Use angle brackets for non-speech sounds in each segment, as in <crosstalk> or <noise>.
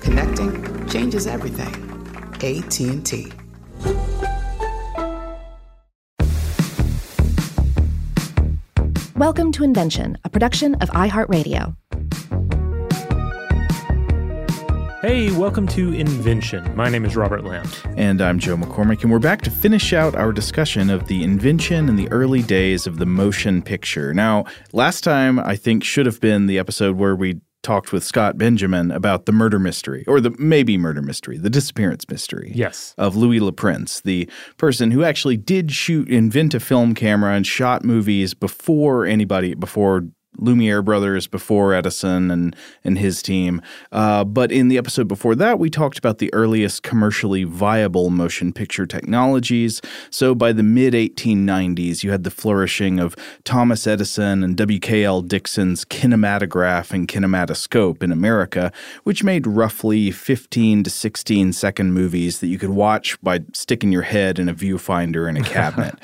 Connecting changes everything. AT&T. Welcome to Invention, a production of iHeartRadio. Hey, welcome to Invention. My name is Robert Lamb. And I'm Joe McCormick, and we're back to finish out our discussion of the invention and the early days of the motion picture. Now, last time I think should have been the episode where we talked with Scott Benjamin about the murder mystery, or the maybe murder mystery, the disappearance mystery. Yes. Of Louis Le Prince, the person who actually did shoot, invent a film camera and shot movies before anybody, before Lumiere brothers before Edison and and his team. Uh, but in the episode before that, we talked about the earliest commercially viable motion picture technologies. So by the mid 1890s, you had the flourishing of Thomas Edison and W.K.L. Dickson's kinematograph and kinematoscope in America, which made roughly 15 to 16 second movies that you could watch by sticking your head in a viewfinder in a <laughs> cabinet.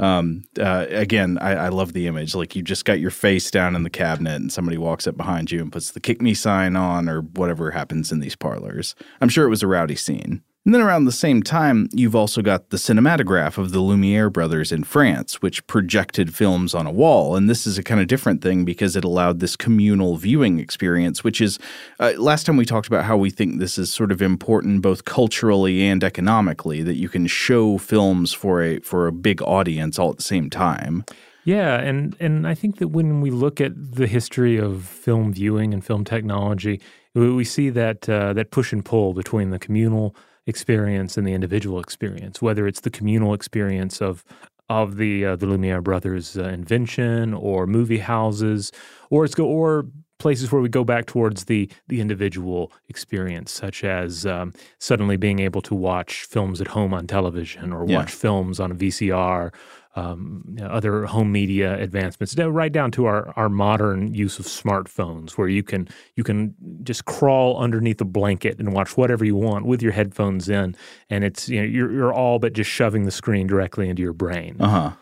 Um, uh, again, I, I, love the image. Like you just got your face down in the cabinet, and somebody walks up behind you and puts the "kick me" sign on, or whatever happens in these parlors. I'm sure it was a rowdy scene. And then around the same time, you've also got the cinematograph of the Lumiere brothers in France, which projected films on a wall. And this is a kind of different thing because it allowed this communal viewing experience, which is uh, last time we talked about how we think this is sort of important both culturally and economically that you can show films for a for a big audience all at the same time. Yeah, and and I think that when we look at the history of film viewing and film technology, we see that uh, that push and pull between the communal experience and the individual experience, whether it's the communal experience of of the uh, the Lumiere brothers' uh, invention, or movie houses, or it's go or places where we go back towards the the individual experience, such as um, suddenly being able to watch films at home on television, or yeah. watch films on a VCR, um, other home media advancements, right down to our, our modern use of smartphones, where you can you can just crawl underneath a blanket and watch whatever you want with your headphones in, and it's you know you're you're all but just shoving the screen directly into your brain. Uh huh.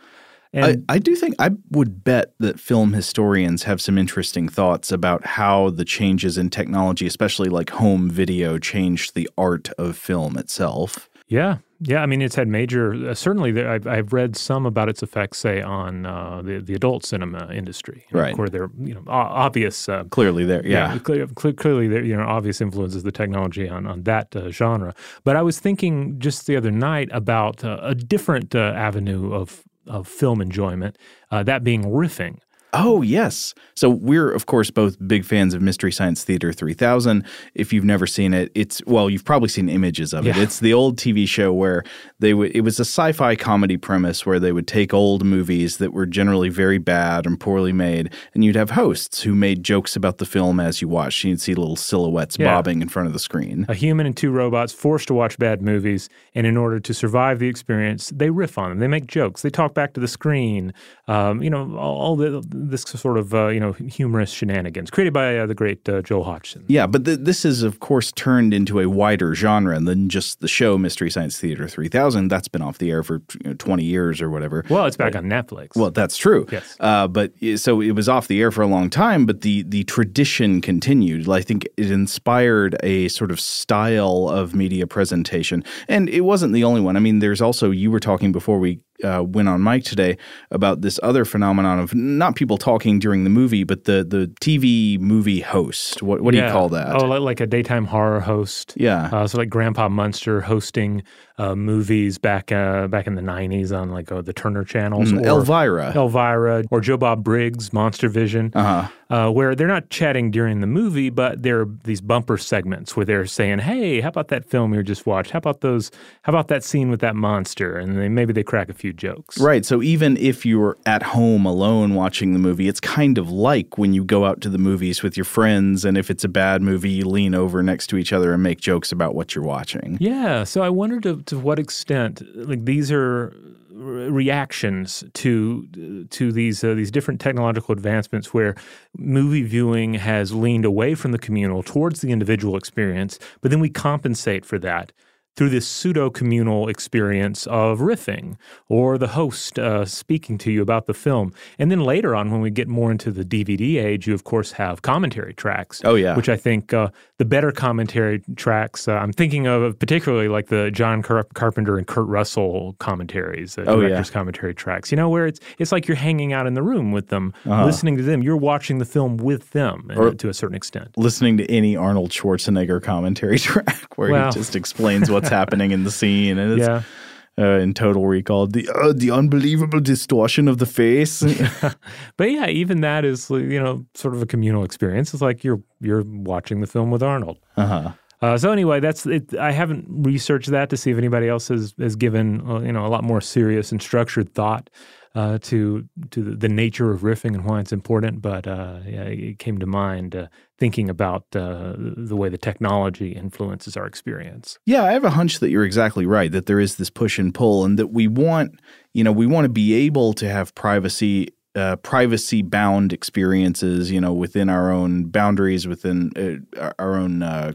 I, I do think I would bet that film historians have some interesting thoughts about how the changes in technology, especially like home video, changed the art of film itself. Yeah, Yeah, I mean, it's had major. Uh, certainly, there, I've, I've read some about its effects, say, on uh, the the adult cinema industry. You know, Right. where they're you know obvious. Uh, Clearly, there, yeah. clear, clear, clearly, there you know obvious influences the technology on on that uh, genre. But I was thinking just the other night about uh, a different uh, avenue of of film enjoyment, uh, that being riffing. Oh, yes. So we're, of course, both big fans of Mystery Science Theater 3000. If you've never seen it, it's, well, you've probably seen images of it. Yeah. It's the old TV show where they would, it was a sci fi comedy premise where they would take old movies that were generally very bad and poorly made, and you'd have hosts who made jokes about the film as you watched. You'd see little silhouettes Yeah. bobbing in front of the screen. A human and two robots forced to watch bad movies, and in order to survive the experience, they riff on them. They make jokes. They talk back to the screen. Um, you know, all, all the, this sort of uh, you know humorous shenanigans created by uh, the great uh, Joel Hodgson. Yeah, but th- this is, of course, turned into a wider genre than just the show Mystery Science Theater 3000. That's been off the air for you know, 20 years or whatever. Well, it's back on Netflix. Well, that's true. Yes. Uh, but so it was off the air for a long time, but the the tradition continued. I think it inspired a sort of style of media presentation, and it wasn't the only one. I mean, there's also you were talking before we uh, went on mic today about this other phenomenon of not people talking during the movie, but the the TV movie host. What what do you call that? Oh, like a daytime horror host. Yeah. Uh, so like Grandpa Munster hosting uh, movies back uh, back in the '90s on like uh, the Turner channels. Mm, Elvira. Elvira, or Joe Bob Briggs, Monster Vision, uh-huh. where they're not chatting during the movie, but there are these bumper segments where they're saying, "Hey, how about that film you just watched? How about those? How about that scene with that monster?" And they, maybe they crack a few jokes. Right. So even if you're at home alone watching the movie, it's kind of like when you go out to the movies with your friends, and if it's a bad movie, you lean over next to each other and make jokes about what you're watching. Yeah, so I wonder to, to what extent like these are reactions to to these uh, these different technological advancements where movie viewing has leaned away from the communal towards the individual experience, but then we compensate for that through this pseudo communal experience of riffing or the host uh, speaking to you about the film. And then later on, when we get more into the DVD age, you of course have commentary tracks. Oh, yeah. Which I think uh, the better commentary tracks, uh, I'm thinking of particularly like the John Car- Carpenter and Kurt Russell commentaries, uh, Oh, yeah. director's commentary tracks, you know, where it's, it's like you're hanging out in the room with them, Uh-huh. listening to them. You're watching the film with them uh, Or- to a certain extent. Listening to any Arnold Schwarzenegger commentary <laughs> track where Wow. he just explains what's happening in the scene, and it's Yeah. uh, in Total Recall the uh, the unbelievable distortion of the face. <laughs> But yeah, even that is you know sort of a communal experience. It's like you're you're watching the film with Arnold. uh-huh. Uh, so anyway, that's it. I haven't researched that to see if anybody else has has given uh, you know a lot more serious and structured thought uh, to to the, the nature of riffing and why it's important. But uh, yeah, it came to mind uh, thinking about uh, the way the technology influences our experience. Yeah, I have a hunch that you're exactly right. That there is this push and pull, and that we want, you know, we want to be able to have privacy, uh, privacy bound experiences, you know, within our own boundaries, within uh, our- own, uh,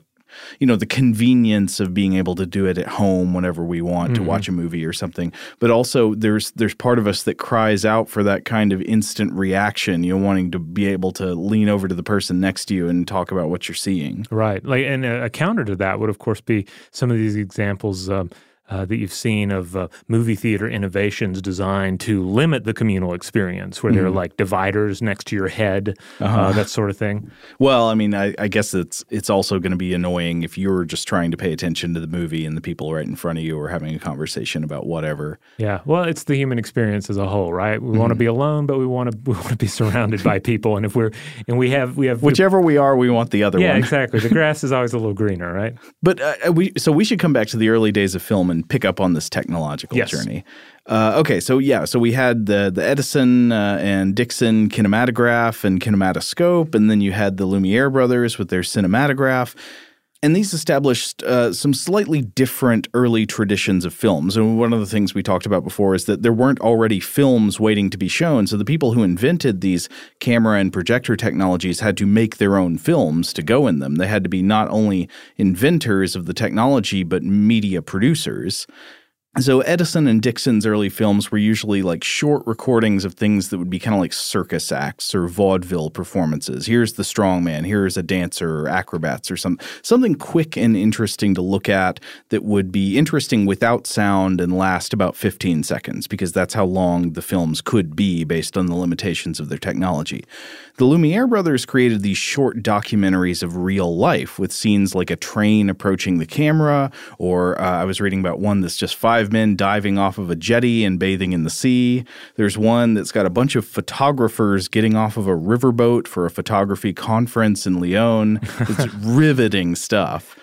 you know, the convenience of being able to do it at home whenever we want to watch a movie or something. But also, there's there's part of us that cries out for that kind of instant reaction, you know, wanting to be able to lean over to the person next to you and talk about what you're seeing. Right. Like, and a, a counter to that would, of course, be some of these examples um, uh, that you've seen of uh, movie theater innovations designed to limit the communal experience, where there are like dividers next to your head, uh that sort of thing. Well, I mean, I, I guess it's it's also going to be annoying if you're just trying to pay attention to the movie and the people right in front of you are having a conversation about whatever. Yeah. Well, it's the human experience as a whole, right? We want to be alone, but we want to <laughs> we want to be surrounded by people, and if we're and we have we have Whichever we are, we want the other yeah, one. exactly. The grass is always a little greener, right? <laughs> But uh, we so we should come back to the early days of film and pick up on this technological Yes. journey. Uh, okay, so yeah, so we had the the Edison uh, and Dickson kinematograph and kinematoscope, and then you had the Lumiere brothers with their cinematograph. And these established uh, some slightly different early traditions of films. And one of the things we talked about before is that there weren't already films waiting to be shown. So the people who invented these camera and projector technologies had to make their own films to go in them. They had to be not only inventors of the technology, but media producers. So Edison and Dickson's early films were usually like short recordings of things that would be kind of like circus acts or vaudeville performances. Here's the strongman, here's a dancer or acrobats or some something quick and interesting to look at that would be interesting without sound and last about 15 seconds because that's how long the films could be based on the limitations of their technology. The Lumiere brothers created these short documentaries of real life with scenes like a train approaching the camera or uh, I was reading about one that's just 5 five men diving off of a jetty and bathing in the sea. There's one that's got a bunch of photographers getting off of a riverboat for a photography conference in Lyon. <laughs> It's riveting stuff.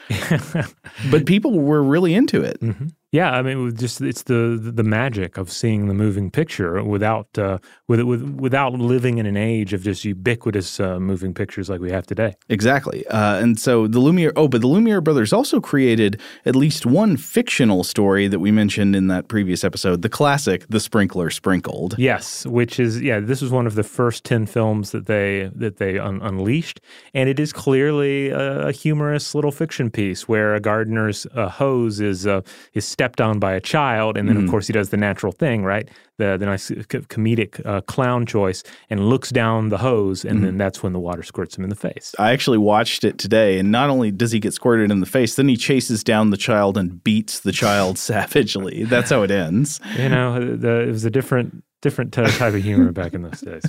<laughs> but people were really into it. Mm-hmm. Yeah, I mean, just it's the the magic of seeing the moving picture without uh, with, with without living in an age of just ubiquitous uh, moving pictures like we have today. Exactly, uh, and so the Lumiere. Oh, but the Lumiere brothers also created at least one fictional story that we mentioned in that previous episode, the classic "The Sprinkler Sprinkled." Yes, which is yeah, this was one of the first ten films that they that they un- unleashed, and it is clearly a, a, humorous little fiction piece where a gardener's uh, hose is uh, is stepped on by a child, and then mm. of course he does the natural thing, right? The the nice comedic uh, clown choice, and looks down the hose, and mm. then that's when the water squirts him in the face. I actually watched it today, and not only does he get squirted in the face, then he chases down the child and beats the child <laughs> savagely. That's how it ends. You know, the, it was a different different type of humor back in those days.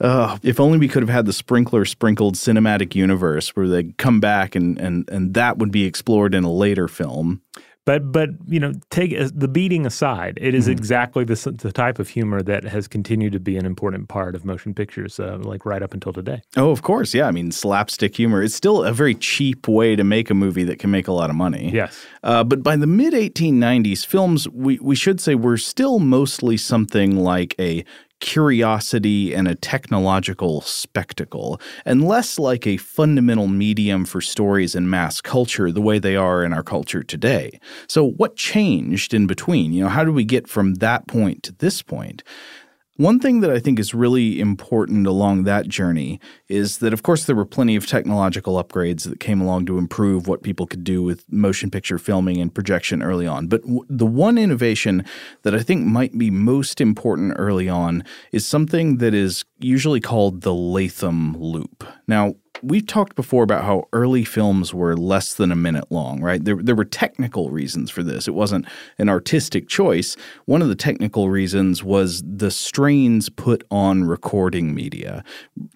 Uh, <laughs> if only we could have had the sprinkler sprinkled cinematic universe where they come back and, and, and that would be explored in a later film. But but you know, take the beating aside, it is mm-hmm. exactly the, the type of humor that has continued to be an important part of motion pictures, uh, like right up until today. Oh, of course, yeah. I mean, slapstick humor. is still a very cheap way to make a movie that can make a lot of money. Yes. Uh, but by the mid 1890s, films we we should say were still mostly something like a curiosity and a technological spectacle, and less like a fundamental medium for stories and mass culture the way they are in our culture today. So, what changed in between? You know, how did we get from that point to this point? One thing that I think is really important along that journey is that, of course, there were plenty of technological upgrades that came along to improve what people could do with motion picture filming and projection early on. But w- the one innovation that I think might be most important early on is something that is usually called the Latham loop. Now, we've talked before about how early films were less than a minute long, right? There, there were technical reasons for this. It wasn't an artistic choice. One of the technical reasons was the strains put on recording media.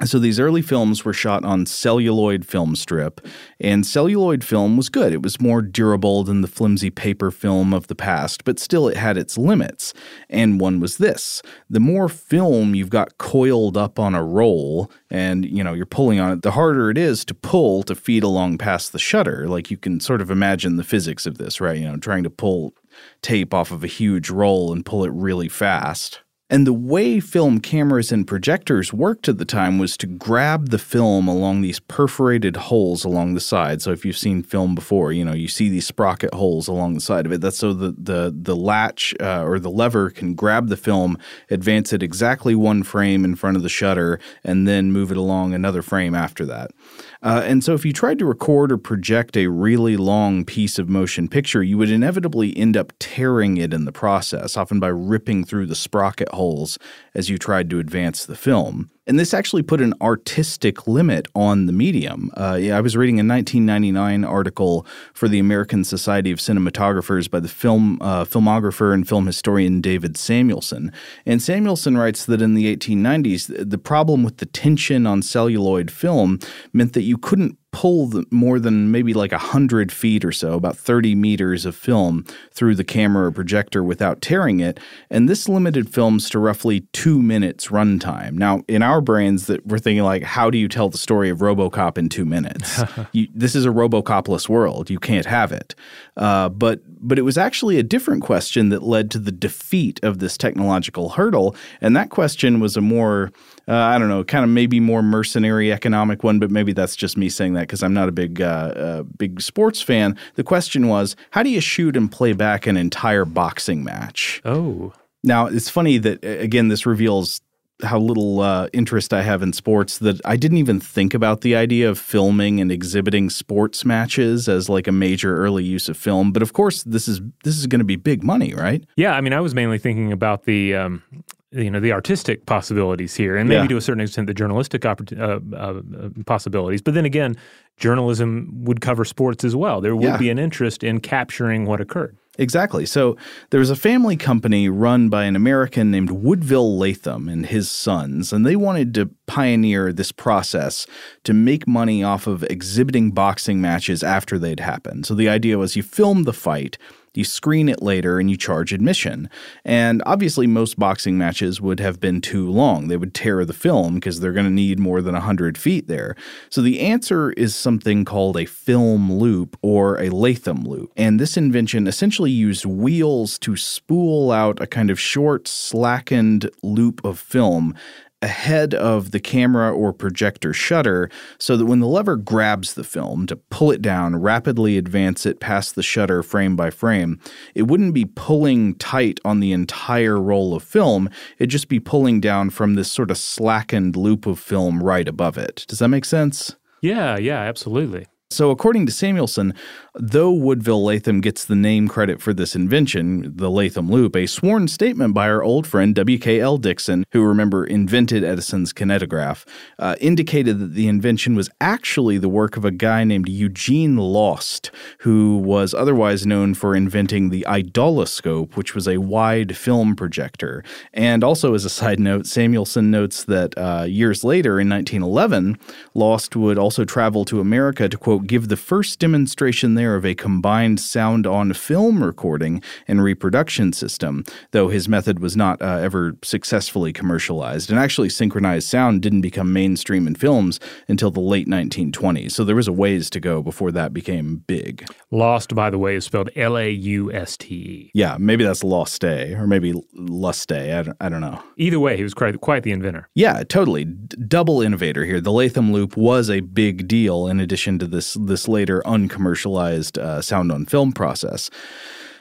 So these early films were shot on celluloid film strip, and celluloid film was good. It was more durable than the flimsy paper film of the past, but still it had its limits. And one was this the more film you've got coiled up on a roll and you know you're pulling on it, the harder it is to pull to feed along past the shutter. Like you can sort of imagine the physics of this, right? You know, trying to pull tape off of a huge roll and pull it really fast. And the way film cameras and projectors worked at the time was to grab the film along these perforated holes along the side. So if you've seen film before, you know you see these sprocket holes along the side of it. That's so the the the latch uh, or the lever can grab the film, advance it exactly one frame in front of the shutter, and then move it along another frame after that. Uh, and so, if you tried to record or project a really long piece of motion picture, you would inevitably end up tearing it in the process, often by ripping through the sprocket holes as you tried to advance the film. And this actually put an artistic limit on the medium. Uh, yeah, I was reading a 1999 article for the American Society of Cinematographers by the film uh, filmographer and film historian David Samuelson. And Samuelson writes that in the 1890s, the problem with the tension on celluloid film meant that you couldn't pull the, more than maybe like 100 feet or so, about 30 meters of film through the camera or projector without tearing it. And this limited films to roughly two minutes runtime. Now, in our brains, that we're thinking like, how do you tell the story of RoboCop in two minutes? <laughs> you, this is a RoboCopless world. You can't have it. Uh, but but it was actually a different question that led to the defeat of this technological hurdle. And that question was a more uh, I don't know, kind of maybe more mercenary economic one, but maybe that's just me saying that because I'm not a big uh, uh, big sports fan. The question was, how do you shoot and play back an entire boxing match? Oh. Now it's funny that again this reveals how little uh, interest I have in sports that I didn't even think about the idea of filming and exhibiting sports matches as like a major early use of film. But of course, this is this is going to be big money, right? Yeah, I mean, I was mainly thinking about the um, you know the artistic possibilities here, and maybe Yeah. to a certain extent the journalistic oppor- uh, uh, uh, possibilities. But then again, journalism would cover sports as well. There would Yeah. be an interest in capturing what occurred. Exactly. So there was a family company run by an American named Woodville Latham and his sons, and they wanted to pioneer this process to make money off of exhibiting boxing matches after they'd happened. So the idea was you film the fight, you screen it later, and you charge admission. And obviously, most boxing matches would have been too long. They would tear the film because they're going to need more than 100 feet there. So the answer is something called a film loop or a Latham loop. And this invention essentially used wheels to spool out a kind of short, slackened loop of film ahead of the camera or projector shutter so that when the lever grabs the film to pull it down, rapidly advance it past the shutter frame by frame, it wouldn't be pulling tight on the entire roll of film. It'd just be pulling down from this sort of slackened loop of film right above it. Does that make sense? Yeah, yeah, absolutely. So, according to Samuelson, though Woodville Latham gets the name credit for this invention, the Latham loop, a sworn statement by our old friend W.K.L. Dickson, who remember invented Edison's kinetograph, uh, indicated that the invention was actually the work of a guy named Eugene Lauste, who was otherwise known for inventing the eidoloscope, which was a wide film projector. And also, as a side note, Samuelson notes that uh, years later, in 1911, Lauste would also travel to America to, quote, give the first demonstration there of a combined sound on film recording and reproduction system, though his method was not uh, ever successfully commercialized. And actually, synchronized sound didn't become mainstream in films until the late 1920s. So there was a ways to go before that became big. Lauste, by the way, is spelled L A U S T E. Yeah, maybe that's Lost Day or maybe Lust Day. I don't, I don't know. Either way, he was quite, quite the inventor. Yeah, totally. D- double innovator here. The Latham loop was a big deal in addition to this this later uncommercialized uh, sound on film process.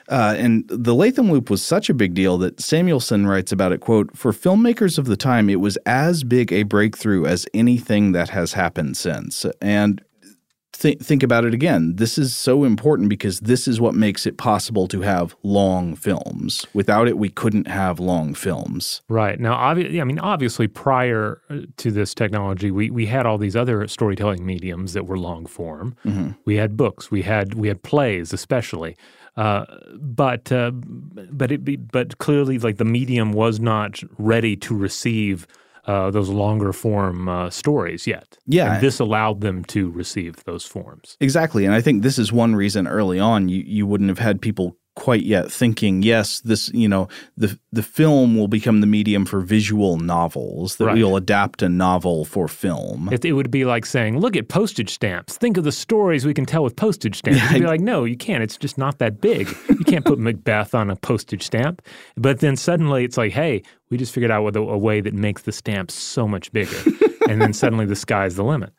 Uh, and the Latham loop was such a big deal that Samuelson writes about it, quote, for filmmakers of the time, it was as big a breakthrough as anything that has happened since. And th- think about it again. This is so important because this is what makes it possible to have long films. Without it, we couldn't have long films. Right. Now, obvi- I mean, obviously, prior uh, to this technology, we, we had all these other storytelling mediums that were long form. We had books, we had we had plays, especially. Uh, but uh, but it be, but clearly, like the medium was not ready to receive uh, those longer form uh, stories yet. Yeah. and this allowed them to receive those forms. Exactly. And I think this is one reason early on you, you wouldn't have had people quite yet thinking, yes, this, you know, the the film will become the medium for visual novels, that Right. we'll adapt a novel for film. It, it would be like saying, "Look at postage stamps. Think of the stories we can tell with postage stamps." You'd be like, "No, you can't. It's just not that big. You can't put <laughs> Macbeth on a postage stamp." But then suddenly it's like, "Hey, we just figured out a, a way that makes the stamp so much bigger." <laughs> and then suddenly the sky's the limit.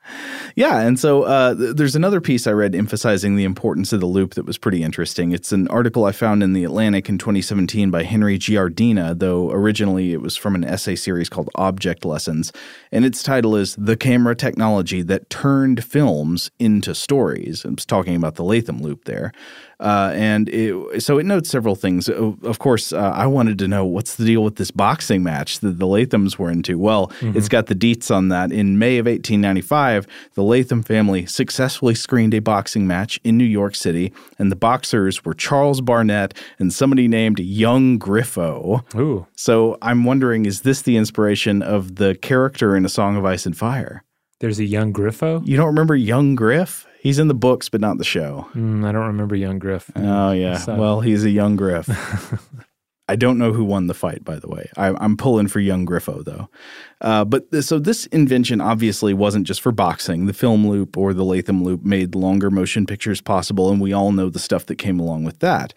Yeah, and so uh, th- there's another piece I read emphasizing the importance of the loop that was pretty interesting. It's an article I found in the Atlantic in 2017 by Henry Giardina, though originally it was from an essay series called Object Lessons, and its title is "The Camera Technology That Turned Films into Stories." It's talking about the Latham loop there. Uh, and it, so it notes several things. Of of course, uh, I wanted to know what's the deal with this boxing match that the Lathams were into. Well, it's got the deets on that. In May of 1895, the Latham family successfully screened a boxing match in New York City, and the boxers were Charles Barnett and somebody named Young Griffo. Ooh, So I'm wondering, is this the inspiration of the character in A Song of Ice and Fire? there's a young Griffo. You don't remember Young Griff? He's in the books, but not the show. Mm, I don't remember young Griff. Oh yeah. So- Well, he's a young Griff. <laughs> I don't know who won the fight, by the way. I, I'm pulling for young Griffo though. Uh, but th- so this invention obviously wasn't just for boxing. The film loop or the Latham loop made longer motion pictures possible, and we all know the stuff that came along with that.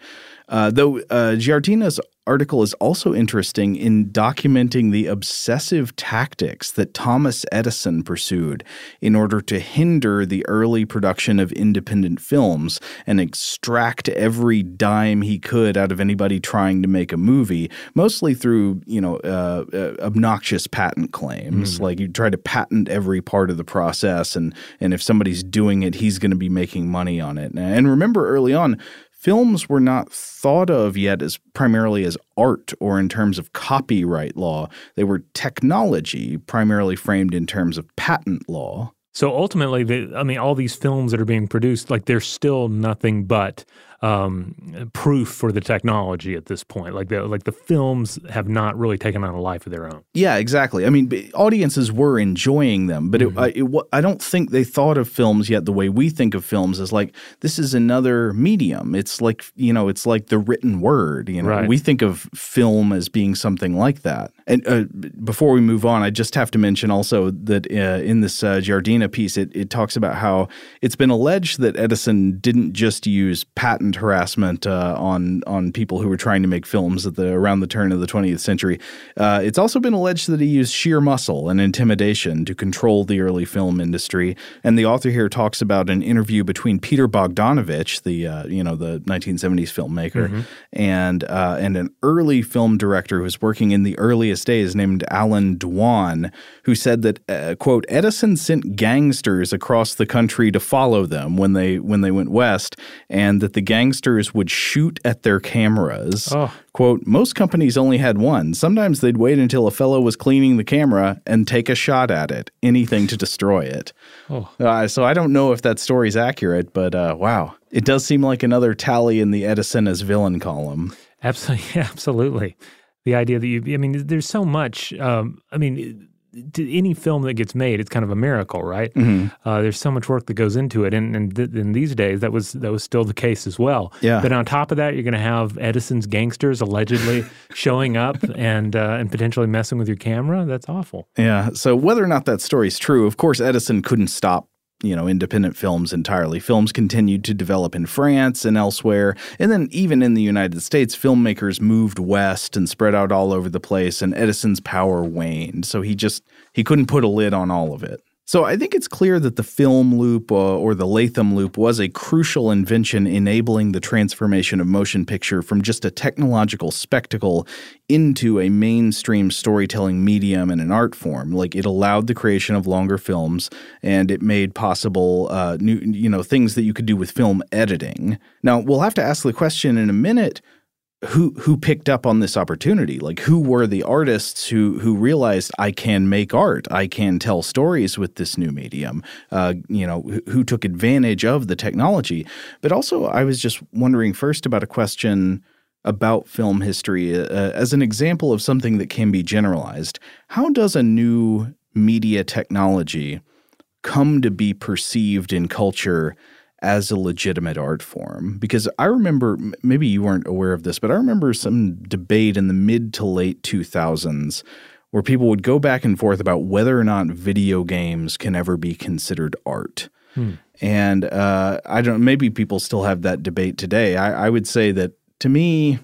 Uh, though uh, Giardina's article is also interesting in documenting the obsessive tactics that Thomas Edison pursued in order to hinder the early production of independent films and extract every dime he could out of anybody trying to make a movie, mostly through, you know, uh, uh, obnoxious patent claims. Mm. Like you try to patent every part of the process and and if somebody's doing it, he's going to be making money on it. And remember early on, films were not thought of yet as primarily as art or in terms of copyright law. They were technology, primarily framed in terms of patent law. So ultimately, the, I mean, all these films that are being produced, like they're still nothing but um, proof for the technology at this point. Like the like the films have not really taken on a life of their own. Yeah, exactly. I mean, audiences were enjoying them, but mm-hmm. it, it, I don't think they thought of films yet the way we think of films as like this is another medium. It's like you know, it's like the written word. You know, right. we think of film as being something like that. And uh, before we move on, I just have to mention also that uh, in this uh, Giardina piece, it, it talks about how it's been alleged that Edison didn't just use patent harassment uh, on on people who were trying to make films at the around the turn of the 20th century. Uh, it's also been alleged that he used sheer muscle and intimidation to control the early film industry. And the author here talks about an interview between Peter Bogdanovich, the uh, you know the 1970s filmmaker, mm-hmm. and uh, and an early film director who was working in the earliest days named Allan Dwan, who said that uh, quote Edison sent gangsters across the country to follow them when they when they went west, and that the gang gangsters would shoot at their cameras. Oh. Quote, most companies only had one. Sometimes they'd wait until a fellow was cleaning the camera and take a shot at it, anything to destroy it. Oh. Uh, so I don't know if that story's accurate, but uh, wow. It does seem like another tally in the Edison as villain column. Absolutely. <laughs> Absolutely. The idea that you, I mean, there's so much. Um, I mean, any film that gets made, it's kind of a miracle, right? Mm-hmm. Uh, there's so much work that goes into it, and and th- in these days, that was that was still the case as well. Yeah. But on top of that, you're going to have Edison's gangsters allegedly <laughs> showing up and uh, and potentially messing with your camera. That's awful. Yeah. So whether or not that story is true, of course, Edison couldn't stop you know independent films entirely. Films continued to develop in France and elsewhere, and then even in the United States, filmmakers moved west and spread out all over the place, and Edison's power waned. So he just he couldn't put a lid on all of it. So I think it's clear that the film loop uh, or the Latham loop was a crucial invention enabling the transformation of motion picture from just a technological spectacle into a mainstream storytelling medium and an art form. Like it allowed the creation of longer films and it made possible uh, new you know things that you could do with film editing. Now we'll have to ask the question in a minute who who picked up on this opportunity? Like who were the artists who who realized i can make art. I can tell stories with this new medium. Uh, you know who, who, took advantage of the technology. But also i was just wondering first about a question about film history. Uh, as an example of something that can be generalized how does a new media technology come to be perceived in culture as a legitimate art form. Because I remember, maybe you weren't aware of this, but I remember some debate in the mid to late 2000s where people would go back and forth about whether or not video games can ever be considered art. Hmm. And uh, I don't. Maybe people still have that debate today. I, I would say that to me,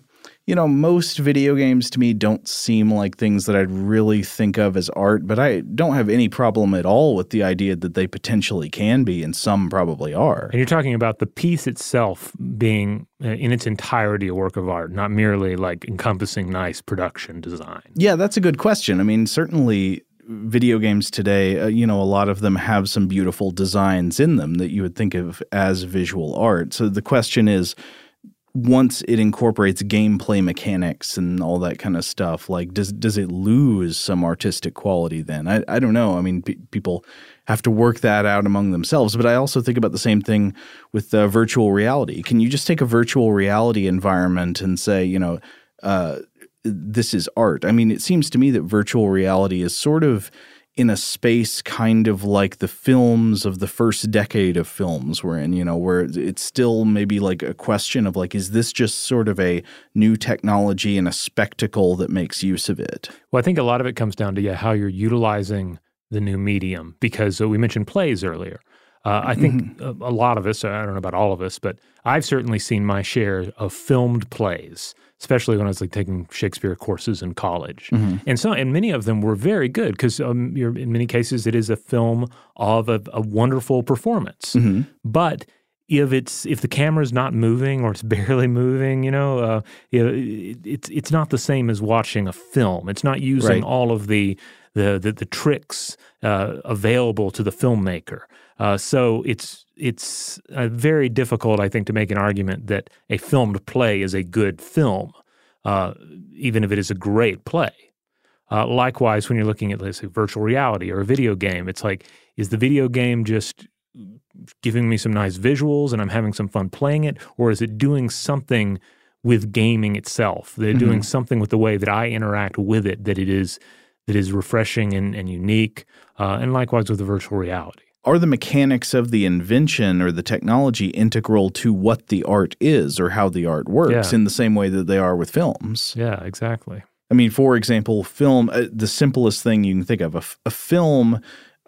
you know, most video games to me don't seem like things that I'd really think of as art, but I don't have any problem at all with the idea that they potentially can be, and some probably are. And you're talking about the piece itself being uh, in its entirety a work of art, not merely like encompassing nice production design. Yeah, that's a good question. I mean, certainly video games today, uh, you know, a lot of them have some beautiful designs in them that you would think of as visual art. So the question is, once it incorporates gameplay mechanics and all that kind of stuff, like does does it lose some artistic quality then? I, I don't know. I mean, pe- people have to work that out among themselves. But I also think about the same thing with uh, virtual reality. Can you just take a virtual reality environment and say, you know, uh, this is art? I mean, it seems to me that virtual reality is sort of in a space kind of like the films of the first decade of films we're in, you know, where it's still maybe like a question of like, is this just sort of a new technology and a spectacle that makes use of it? Well, I think a lot of it comes down to yeah, how you're utilizing the new medium because uh, we mentioned plays earlier. Uh, I think a, a lot of us, I don't know about all of us, but I've certainly seen my share of filmed plays, especially when I was like taking Shakespeare courses in college. And so, and many of them were very good because um, in many cases it is a film of a, a wonderful performance. But if it's if the camera's not moving or it's <laughs> barely moving, you know, uh, you know, it, it's it's not the same as watching a film. It's not using Right. all of the the the, the tricks uh, available to the filmmaker. Uh, so it's it's uh, very difficult, I think, to make an argument that a filmed play is a good film, uh, even if it is a great play. Uh, likewise, when you're looking at, let's say, virtual reality or a video game, it's like, is the video game just giving me some nice visuals and I'm having some fun playing it, or is it doing something with gaming itself? They're doing something with the way that I interact with it that it is that is refreshing and, and unique, uh, and likewise with the virtual reality. Are the mechanics of the invention or the technology integral to what the art is or how the art works Yeah. in the same way that they are with films? Yeah, exactly. I mean, for example, film, uh, the simplest thing you can think of, a, f- a film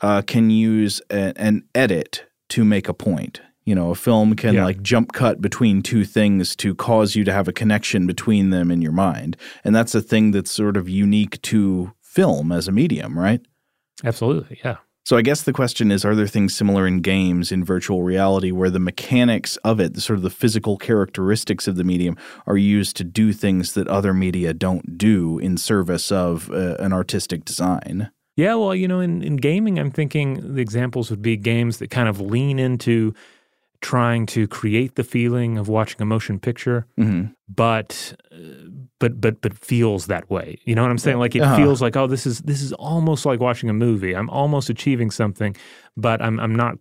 uh, can use a, an edit to make a point. You know, a film can Yeah. like jump cut between two things to cause you to have a connection between them in your mind. And that's a thing that's sort of unique to film as a medium, right? Absolutely. Yeah. So I guess the question is are there things similar in games in virtual reality where the mechanics of it, the sort of the physical characteristics of the medium are used to do things that other media don't do in service of uh, an artistic design? Yeah, well, you know, in, in gaming, I'm thinking the examples would be games that kind of lean into trying to create the feeling of watching a motion picture, but uh, but but but feels that way. You know what I'm saying? Like it Uh-huh. feels like, oh, this is this is almost like watching a movie. I'm almost achieving something, but I'm I'm not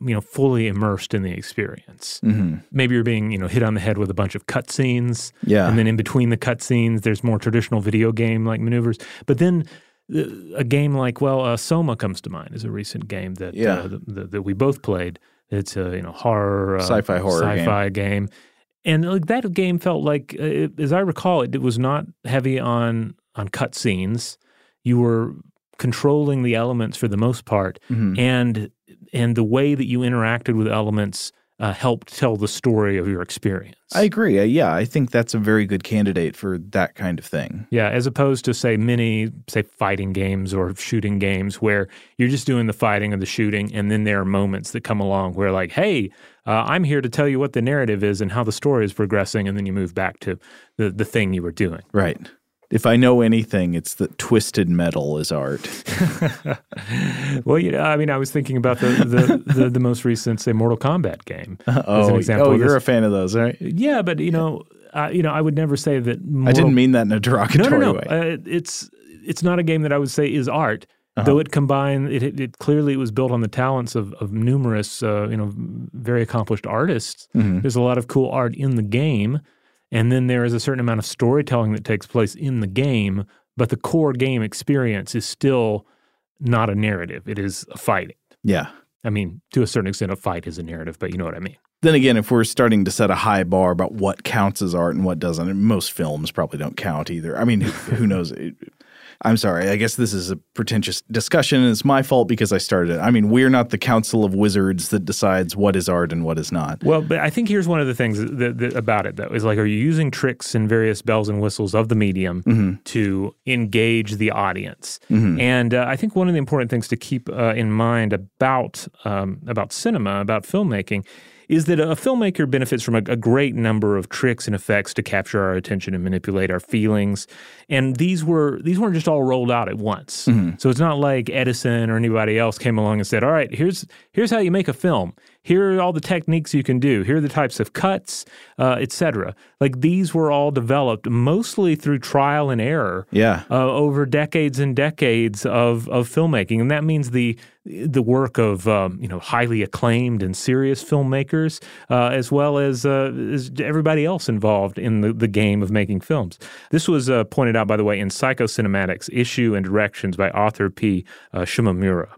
you know fully immersed in the experience. Mm-hmm. Maybe you're being you know hit on the head with a bunch of cutscenes. Yeah. And then in between the cutscenes, there's more traditional video game like maneuvers. But then uh, a game like, well, uh, Soma comes to mind as a recent game that Yeah. uh, th- th- that we both played. It's a you know horror, uh, Sci-fi horror sci-fi game. And like that game felt like, uh, it, as I recall, it, it was not heavy on on cutscenes. You were controlling the elements for the most part, Mm-hmm. and and the way that you interacted with elements uh, helped tell the story of your experience. I agree. Uh, yeah, I think that's a very good candidate for that kind of thing. Yeah, as opposed to say many say fighting games or shooting games where you're just doing the fighting or the shooting, and then there are moments that come along where like, hey, uh, I'm here to tell you what the narrative is and how the story is progressing, and then you move back to the the thing you were doing. Right. If I know anything, it's that twisted metal is art. <laughs> Well, you know, I mean, I was thinking about the the, the, the most recent say Mortal Kombat game <laughs> as Oh, an example. oh you're a fan of those, right? yeah, but you know, uh, you know, I would never say that. I didn't mean that in a No, derogatory no, no. way. Uh, it's it's not a game that I would say is art, Uh-huh. though it combined it, it. Clearly it clearly was built on the talents of of numerous, uh, you know, very accomplished artists. Mm-hmm. There's a lot of cool art in the game, and then there is a certain amount of storytelling that takes place in the game. But the core game experience is still not a narrative; it is a fighting. yeah. I mean, to a certain extent, a fight is a narrative, but you know what I mean. Then again, if we're starting to set a high bar about what counts as art and what doesn't, and most films probably don't count either. I mean, who knows? <laughs> I'm sorry. I guess this is a pretentious discussion, and it's my fault because I started it. I mean, we're not the council of wizards that decides what is art and what is not. Well, but I think here's one of the things that, that, about it, though, is like, are you using tricks and various bells and whistles of the medium to engage the audience? And uh, I think one of the important things to keep uh, in mind about um, about cinema, about filmmaking, is that a filmmaker benefits from a, a great number of tricks and effects to capture our attention and manipulate our feelings. And these were these weren't just all rolled out at once. Mm-hmm. So it's not like Edison or anybody else came along and said, "All right, here's here's how you make a film. Here are all the techniques you can do. Here are the types of cuts, uh, etc." Like these were all developed mostly through trial and error Yeah. uh, over decades and decades of of filmmaking, and that means the the work of um, you know highly acclaimed and serious filmmakers, uh, as well as, uh, as everybody else involved in the, the game of making films. This was uh, pointed out, by the way, in Psychocinematics: Issue and Directions by Arthur P. Uh, Shimamura.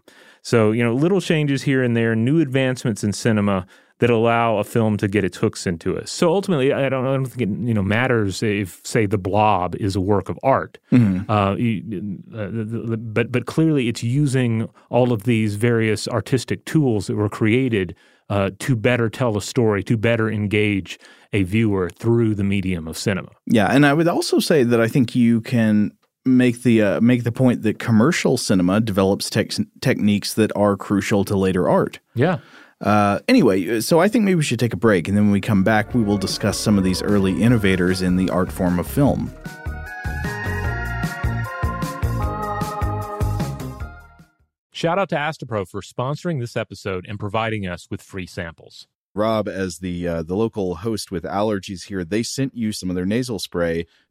So you know, little changes here and there, new advancements in cinema that allow a film to get its hooks into us. So ultimately, I don't, I don't think it you know matters if, say, The Blob is a work of art. Mm-hmm. Uh, uh, but but clearly, it's using all of these various artistic tools that were created uh, to better tell a story, to better engage a viewer through the medium of cinema. Yeah, and I would also say that I think you can make the uh, make the point that commercial cinema develops techniques that are crucial to later art. Yeah. Uh, anyway, so I think maybe we should take a break, and then when we come back, we will discuss some of these early innovators in the art form of film. Shout out to Astepro for sponsoring this episode and providing us with free samples. Rob, as the uh, the local host with allergies here, they sent you some of their nasal spray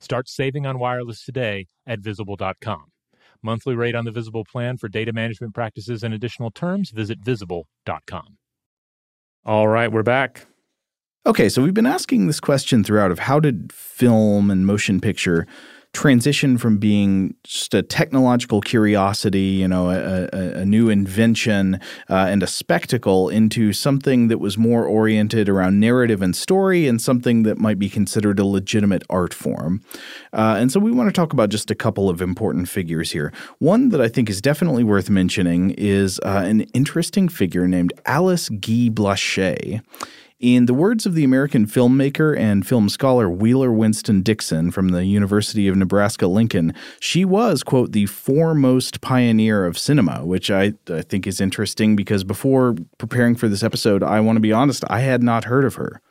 Start saving on wireless today at visible.com. Monthly rate on the Visible plan for data management practices and additional terms, visit visible.com. All right, we're back. Okay, so we've been asking this question throughout of how did film and motion picture transition from being just a technological curiosity, you know, a, a, a new invention uh, and a spectacle into something that was more oriented around narrative and story and something that might be considered a legitimate art form. Uh, and so we want to talk about just a couple of important figures here. One that I think is definitely worth mentioning is uh, an interesting figure named Alice Guy Blaché. In the words of the American filmmaker and film scholar Wheeler Winston Dixon from the University of Nebraska Lincoln, she was, quote, the foremost pioneer of cinema, which I, I think is interesting because before preparing for this episode, I want to be honest, I had not heard of her.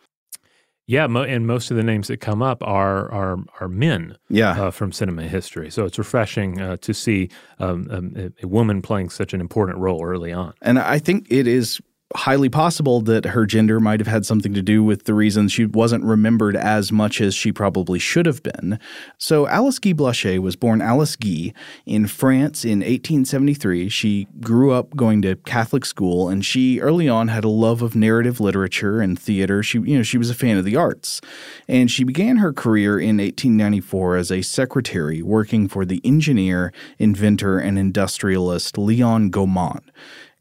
Yeah, mo- and most of the names that come up are are, are men yeah. Uh, from cinema history. So it's refreshing uh, to see um, um, a, a woman playing such an important role early on. And I think it is highly possible that her gender might have had something to do with the reason she wasn't remembered as much as she probably should have been. So, Alice Guy Blaché was born Alice Guy in France in 1873. She grew up going to Catholic school, and she early on had a love of narrative literature and theater. She, you know, she was a fan of the arts, and she began her career in 1894 as a secretary working for the engineer, inventor, and industrialist Leon Gaumont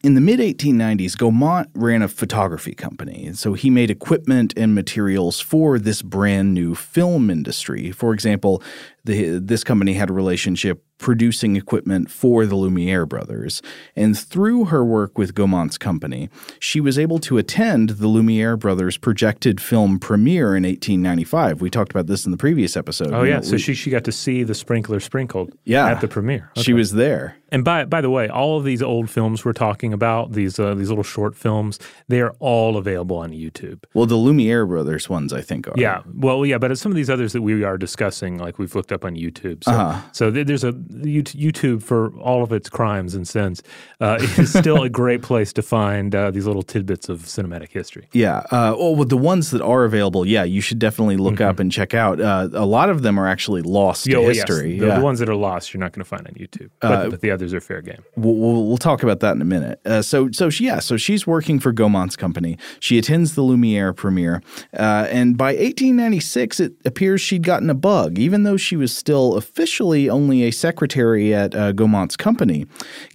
in the mid 1890s, Gaumont ran a photography company. So he made equipment and materials for this brand new film industry. For example, the, this company had a relationship producing equipment for the Lumiere brothers. And through her work with Gaumont's company, she was able to attend the Lumiere brothers' projected film premiere in 1895. We talked about this in the previous episode. Oh, yeah. so she, she got to see the sprinkler sprinkled yeah, at the premiere. Okay. She was there. And by by the way, all of these old films we're talking about, these uh, these little short films, they are all available on YouTube. Well, the Lumiere brothers ones, I think, are. Yeah. Well, yeah, but some of these others that we are discussing, like we've looked up on YouTube. So, uh-huh. so there's a YouTube for all of its crimes and sins uh, is still a great place to find uh, these little tidbits of cinematic history. Yeah. Uh, well, with the ones that are available, yeah, you should definitely look mm-hmm. up and check out. Uh, a lot of them are actually lost to history. Yes. The, yeah. the, ones that are lost, you're not going to find on YouTube. But, uh, but, the others are fair game. We'll, we'll, talk about that in a minute. Uh, so, so she, yeah, so she's working for Gaumont's company. She attends the Lumiere premiere, and by 1896, it appears she'd gotten a bug, even though she was still officially only a secretary at uh, Gaumont's company,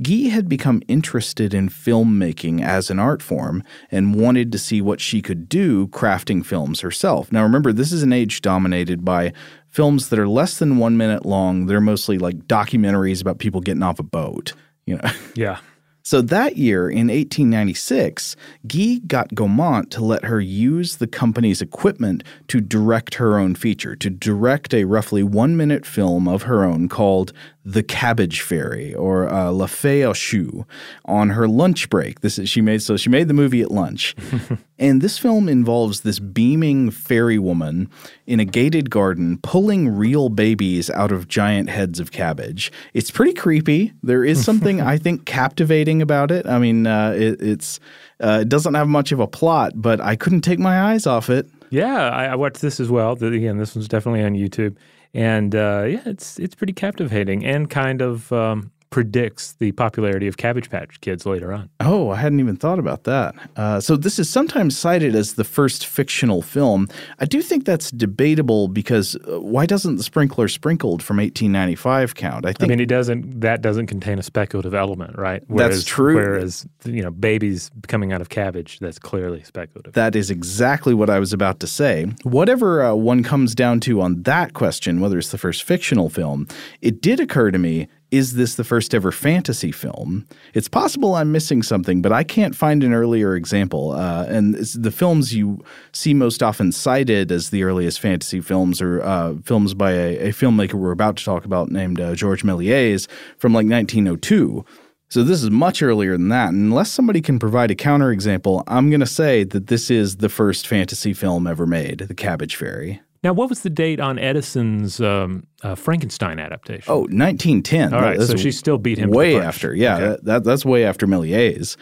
Guy had become interested in filmmaking as an art form and wanted to see what she could do crafting films herself. Now, remember, this is an age dominated by films that are less than one minute long. They're mostly like documentaries about people getting off a boat. You know. <laughs> Yeah. So that year, in 1896, Guy got Gaumont to let her use the company's equipment to direct her own feature, to direct a roughly one minute film of her own called the Cabbage Fairy or uh, La Fée aux Choux on her lunch break. This is she made so she made the movie at lunch, <laughs> and this film involves this beaming fairy woman in a gated garden pulling real babies out of giant heads of cabbage. It's pretty creepy. There is something <laughs> I think captivating about it. I mean, uh, it, it's uh, it doesn't have much of a plot, but I couldn't take my eyes off it. Yeah, I, I watched this as well. Again, this one's definitely on YouTube and uh, yeah, it's it's pretty captivating and kind of um, predicts the popularity of Cabbage Patch Kids later on. Oh, I hadn't even thought about that. Uh, so this is sometimes cited as the first fictional film. I do think that's debatable because uh, why doesn't the Sprinkler Sprinkled from 1895 count? I think I mean it doesn't. That doesn't contain a speculative element, right? Whereas, that's true. Whereas you know, babies coming out of cabbage, that's clearly speculative. That is exactly what I was about to say. Whatever uh, one comes down to on that question, whether it's the first fictional film, it did occur to me is this the first ever fantasy film? It's possible I'm missing something, but I can't find an earlier example. Uh, and the films you see most often cited as the earliest fantasy films are uh, films by a, a, filmmaker we're about to talk about named uh, Georges Méliès from like 1902. So this is much earlier than that. And unless somebody can provide a counterexample, I'm going to say that this is the first fantasy film ever made, The Cabbage Fairy. Now, what was the date on Edison's um, uh, Frankenstein adaptation? Oh, 1910. All right, That's so she still beat him way after. Yeah, Okay. that, that, that's way after Méliès.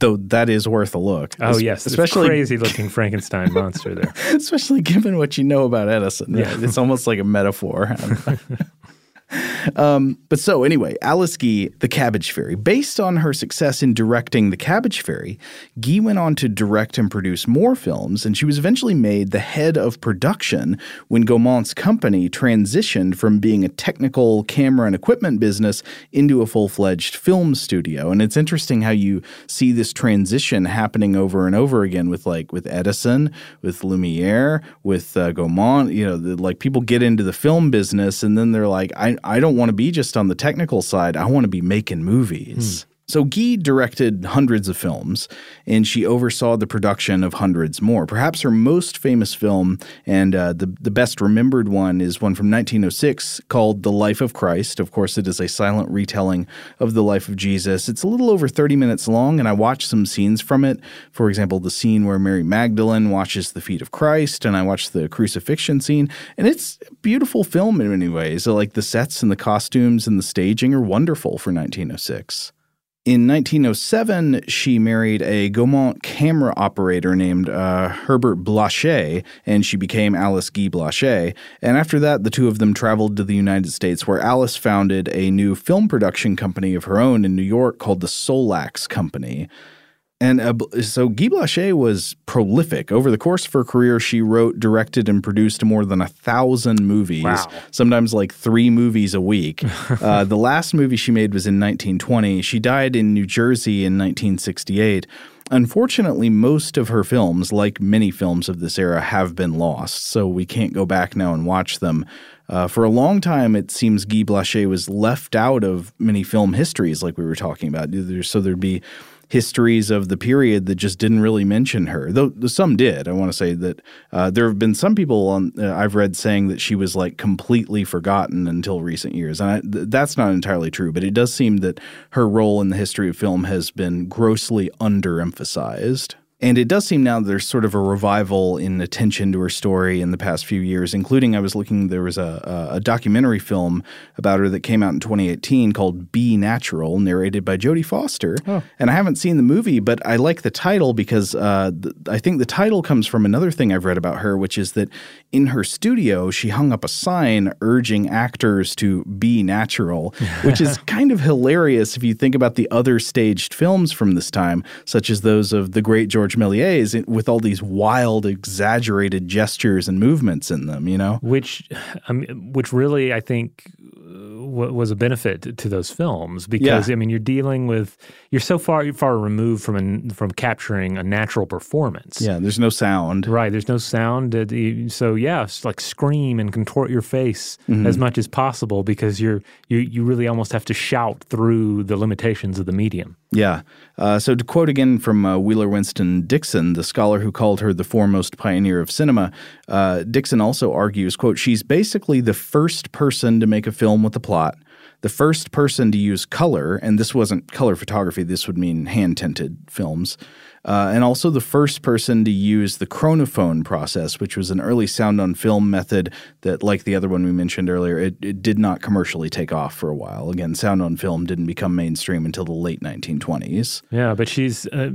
Though that is worth a look. Oh Es- yes, especially crazy looking Frankenstein monster there. <laughs> especially given what you know about Edison. Yeah. It's almost like a metaphor. <laughs> <laughs> um, but so anyway, Alice Guy, The Cabbage Fairy. Based on her success in directing The Cabbage Fairy, Guy went on to direct and produce more films, and she was eventually made the head of production when Gaumont's company transitioned from being a technical camera and equipment business into a full-fledged film studio. And it's interesting how you see this transition happening over and over again with like with Edison, with Lumiere, with uh, Gaumont. You know, the, like people get into the film business and then they're like, I I don't want to be just on the technical side. I want to be making movies. Hmm. So Guy directed hundreds of films, and she oversaw the production of hundreds more. Perhaps her most famous film, and uh, the the best remembered one, is one from 1906 called "The Life of Christ." Of course, it is a silent retelling of the life of Jesus. It's a little over 30 minutes long, and I watched some scenes from it. For example, the scene where Mary Magdalene washes the feet of Christ, and I watched the crucifixion scene, and it's a beautiful film in many ways. Like the sets and the costumes and the staging are wonderful for 1906. In 1907, she married a Gaumont camera operator named uh, Herbert Blaché, and she became Alice Guy Blaché. And after that, the two of them traveled to the United States, where Alice founded a new film production company of her own in New York called the Solax Company. And uh, so Guy Blaché was prolific. Over the course of her career, she wrote, directed, and produced more than a thousand movies. Wow. Sometimes like three movies a week. <laughs> uh, the last movie she made was in 1920. She died in New Jersey in 1968. Unfortunately, most of her films, like many films of this era, have been lost, so we can't go back now and watch them. Uh, for a long time, it seems Guy Blaché was left out of many film histories, like we were talking about. So there'd be histories of the period that just didn't really mention her, though some did. I want to say that uh, there have been some people on uh, I've read saying that she was like completely forgotten until recent years, and I, th- that's not entirely true. But it does seem that her role in the history of film has been grossly underemphasized. And it does seem now that there's sort of a revival in attention to her story in the past few years, including I was looking, there was a, a, documentary film about her that came out in 2018 called Be Natural, narrated by Jodie Foster. And I haven't seen the movie, but I like the title because uh, th- I think the title comes from another thing I've read about her, which is that in her studio, she hung up a sign urging actors to be natural, <laughs> which is kind of hilarious if you think about the other staged films from this time, such as those of the great George Méliès, with all these wild, exaggerated gestures and movements in them, you know? which I mean, which really I think uh, wa- was a benefit to- those films because Yeah. I mean you're dealing with you're so far far removed from an, from capturing a natural performance. Yeah, there's no sound. Right, there's no sound, you- so yeah, like scream and contort your face Mm-hmm. as much as possible because you're you you really almost have to shout through the limitations of the medium. Yeah. Uh, so to quote again from uh, Wheeler Winston Dixon, the scholar who called her the foremost pioneer of cinema, uh, Dixon also argues, quote, she's basically the first person to make a film with a plot, the first person to use color, and this wasn't color photography, this would mean hand-tinted films, uh, and also the first person to use the chronophone process, which was an early sound on film method that, like the other one we mentioned earlier, it, it did not commercially take off for a while. Again, sound on film didn't become mainstream until the late 1920s. Yeah, but she's uh,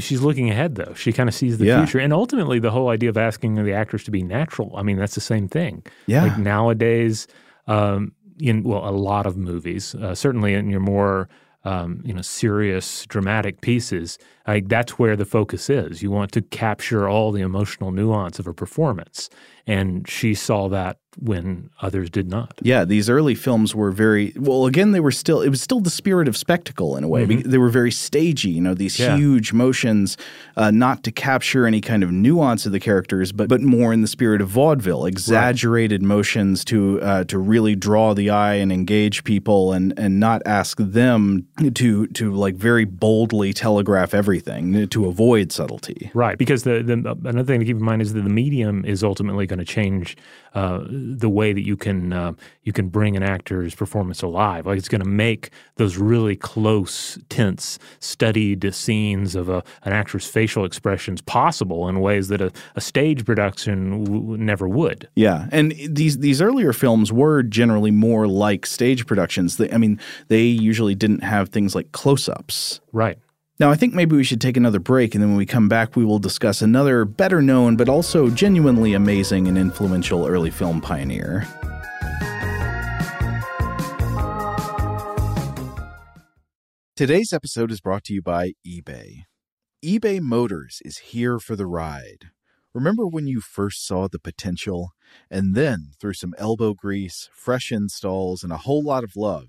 she's looking ahead though. She kind of sees the Yeah. future, and ultimately the whole idea of asking the actors to be natural. I mean, that's the same thing. Yeah. like nowadays, um, in well, a lot of movies, uh, certainly in your more um, you know serious, dramatic pieces, like that's where the focus is. You want to capture all the emotional nuance of a performance, and she saw that when others did not. Yeah, these early films were very well. Again, they were still it was still the spirit of spectacle in a way. They were very stagey, you know, these Yeah. huge motions, uh, not to capture any kind of nuance of the characters, but but more in the spirit of vaudeville, exaggerated motions to uh, to really draw the eye and engage people, and and not ask them to to like very boldly telegraph everything. Everything to avoid subtlety. Right, because the, the another thing to keep in mind is that the medium is ultimately going to change uh, the way that you can uh, you can bring an actor's performance alive. Like it's going to make those really close, tense, studied scenes of a, an actor's facial expressions possible in ways that a, a stage production w- never would. Yeah, and these these earlier films were generally more like stage productions. They, I mean, they usually didn't have things like close ups. Right. Now, I think maybe we should take another break, and then when we come back, we will discuss another better known but also genuinely amazing and influential early film pioneer. Today's episode is brought to you by eBay. eBay Motors is here for the ride. Remember when you first saw the potential? And then, through some elbow grease, fresh installs, and a whole lot of love,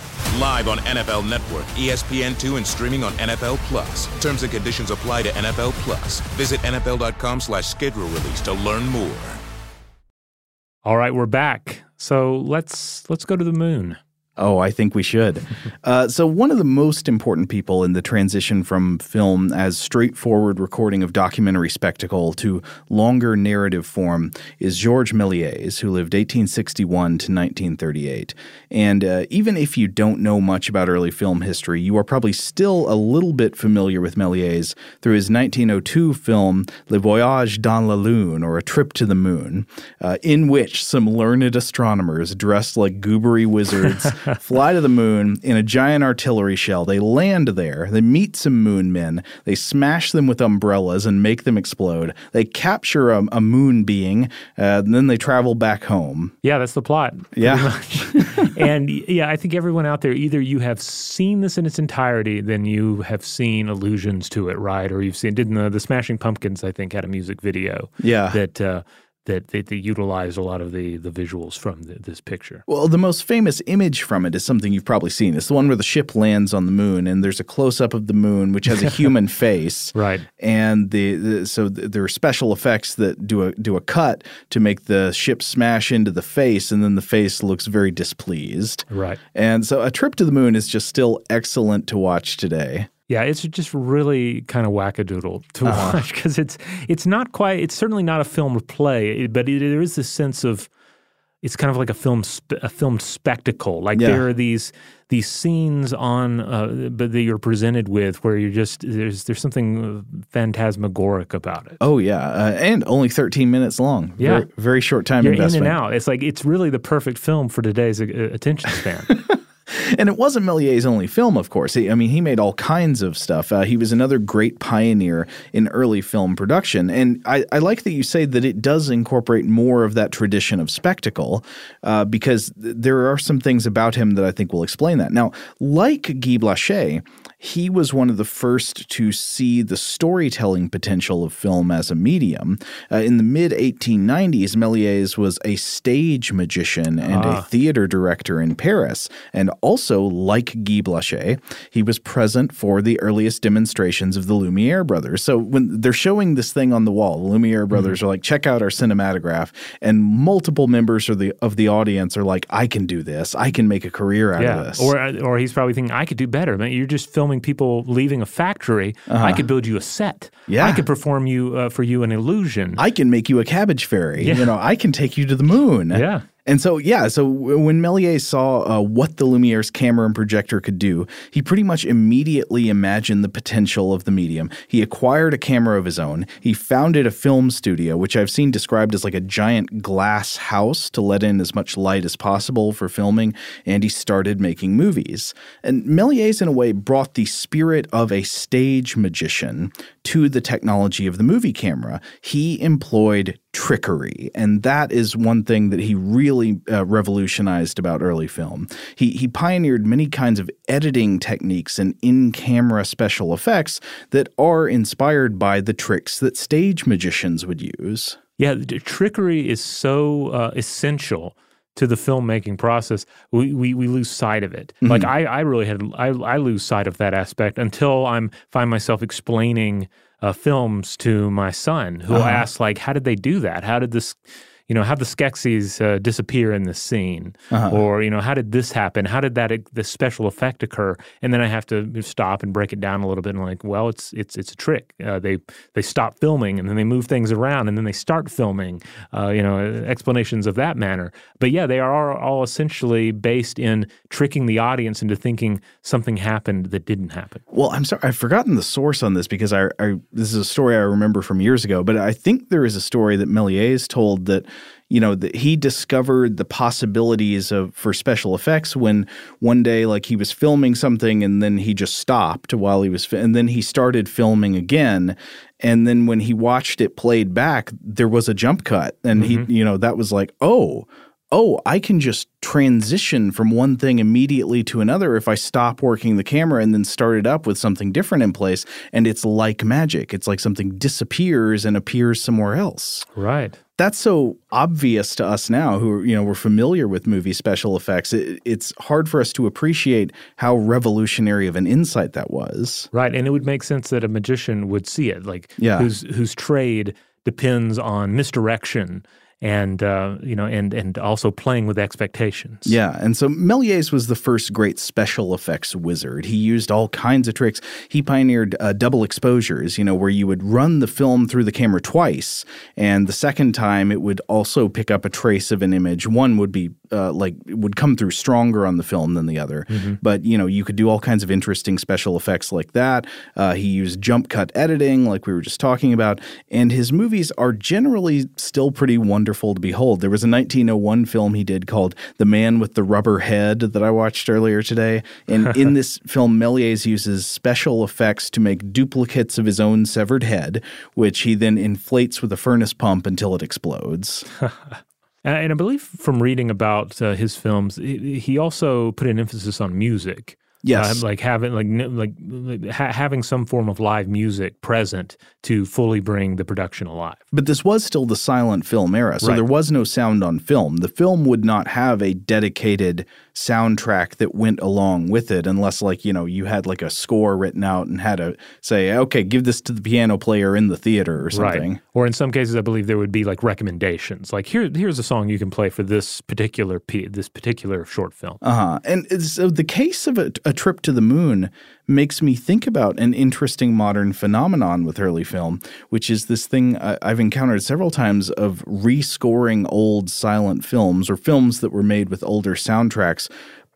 Live on NFL Network, ESPN2, and streaming on NFL Plus. Terms and conditions apply to NFL Plus. Visit NFL.com slash schedule release to learn more. All right, we're back. So let's let's go to the moon. Oh, I think we should. <laughs> Uh, so, one of the most important people in the transition from film as straightforward recording of documentary spectacle to longer narrative form is Georges Méliès, who lived 1861 to 1938. And uh, even if you don't know much about early film history, you are probably still a little bit familiar with Méliès through his 1902 film Le Voyage dans la Lune, or A Trip to the Moon, uh, in which some learned astronomers dressed like goobery wizards <laughs> <laughs> fly to the moon in a giant artillery shell. They land there. They meet some moon men. They smash them with umbrellas and make them explode. They capture a, a moon being, uh, and then they travel back home. Yeah, that's the plot. Yeah. <laughs> and yeah, I think everyone out there, either you have seen this in its entirety, then you have seen allusions to it, right? Or you've seen, didn't the, the Smashing Pumpkins, I think, had a music video Yeah. that uh, that they, they utilized a lot of the the visuals from the, this picture. Well, the most famous image from it is something you've probably seen. It's the one where the ship lands on the moon, and there's a close up of the moon, which has a <laughs> human face. Right. And the, the so th- there are special effects that do a do a cut to make the ship smash into the face, and then the face looks very displeased. Right. And so, a trip to the moon is just still excellent to watch today. Yeah, it's just really kind of wackadoodle to Uh-huh. <laughs> watch because it's it's not quite. It's certainly not a film or play, but it, there is this sense of it's kind of like a film a filmed spectacle. Like Yeah. there are these these scenes on, uh, but that you're presented with where you're just there's there's something phantasmagoric about it. Oh yeah, uh, and only 13 minutes long. Yeah. very, very short time You're in investment. and out. It's like it's really the perfect film for today's uh, attention span. <laughs> And it wasn't Méliès' only film, of course. I mean, he made all kinds of stuff. Uh, he was another great pioneer in early film production. And I, I like that you say that it does incorporate more of that tradition of spectacle uh, because th- there are some things about him that I think will explain that. Now, like Guy Blaché, he was one of the first to see the storytelling potential of film as a medium. Uh, in the mid 1890s, Méliès was a stage magician and a ah. theater director in Paris. And also, like Guy Blaché, he was present for the earliest demonstrations of the Lumiere brothers. So when they're showing this thing on the wall, the Lumiere mm-hmm. brothers are like, check out our cinematograph. And multiple members of the, of the audience are like, I can do this. I can make a career out of this. or uh, or he's probably thinking I could do better. Man, you're just filming people leaving a factory. I could build you a set. Uh-huh. Yeah. I could perform you uh, for you an illusion. I can make you a cabbage fairy. Yeah. You know, I can take you to the moon. Yeah. And so, yeah, so when Méliès saw uh, what the Lumiere's camera and projector could do, he pretty much immediately imagined the potential of the medium. He acquired a camera of his own. He founded a film studio, which I've seen described as like a giant glass house to let in as much light as possible for filming, and he started making movies. And Méliès, in a way, brought the spirit of a stage magician to the technology of the movie camera. He employed trickery, and that is one thing that he really uh, revolutionized about early film. He he pioneered many kinds of editing techniques and in-camera special effects that are inspired by the tricks that stage magicians would use. Yeah, the trickery is so uh, essential to the filmmaking process. We, we we lose sight of it. Like I, I really had I, I lose sight of that aspect until I'm find myself explaining uh, films to my son, who asked, like, "How did they do that? How did this?" You know, how did the Skeksis uh, disappear in this scene? Or, you know, how did this happen? How did that this special effect occur? And then I have to stop and break it down a little bit and like, well, it's it's it's a trick. Uh, they they stop filming and then they move things around and then they start filming. Uh, you know, explanations of that manner. But yeah, they are all essentially based in tricking the audience into thinking something happened that didn't happen. Well, I'm sorry, I've forgotten the source on this because I, I this is a story I remember from years ago. But I think there is a story that Méliès told that you know that he discovered the possibilities of for special effects when one day like he was filming something and then he just stopped while he was and then he started filming again and then when he watched it played back there was a jump cut and he mm-hmm. you know that was like oh oh, I can just transition from one thing immediately to another if I stop working the camera and then start it up with something different in place. And it's like magic. It's like something disappears and appears somewhere else. Right. That's so obvious to us now who you know we're familiar with movie special effects. It, it's hard for us to appreciate how revolutionary of an insight that was. Right, and it would make sense that a magician would see it, like Yeah. whose whose trade depends on misdirection and uh, you know, and and also playing with expectations. Yeah, and so Méliès was the first great special effects wizard. He used all kinds of tricks. He pioneered uh, double exposures, you know, where you would run the film through the camera twice, and the second time it would also pick up a trace of an image. One would be uh, like would come through stronger on the film than the other, mm-hmm. but you know, you could do all kinds of interesting special effects like that. Uh, he used jump cut editing, like we were just talking about, and his movies are generally still pretty wonderful to behold. There was a 1901 film he did called The Man with the Rubber Head that I watched earlier today. And <laughs> in this film, Méliès uses special effects to make duplicates of his own severed head, which he then inflates with a furnace pump until it explodes. <laughs> And I believe from reading about uh, his films, he also put an emphasis on music. Yes, uh, like having like like ha- having some form of live music present to fully bring the production alive. But this was still the silent film era, so right. there was no sound on film. The film would not have a dedicated soundtrack that went along with it unless like you know you had like a score written out and had to say okay give this to the piano player in the theater or something. Right. or in some cases i believe there would be like recommendations. Like here here's a song you can play for this particular p- this particular short film. Uh-huh. And so the case of a, a trip to the moon makes me think about an interesting modern phenomenon with early film, which is this thing I've encountered several times of rescoring old silent films or films that were made with older soundtracks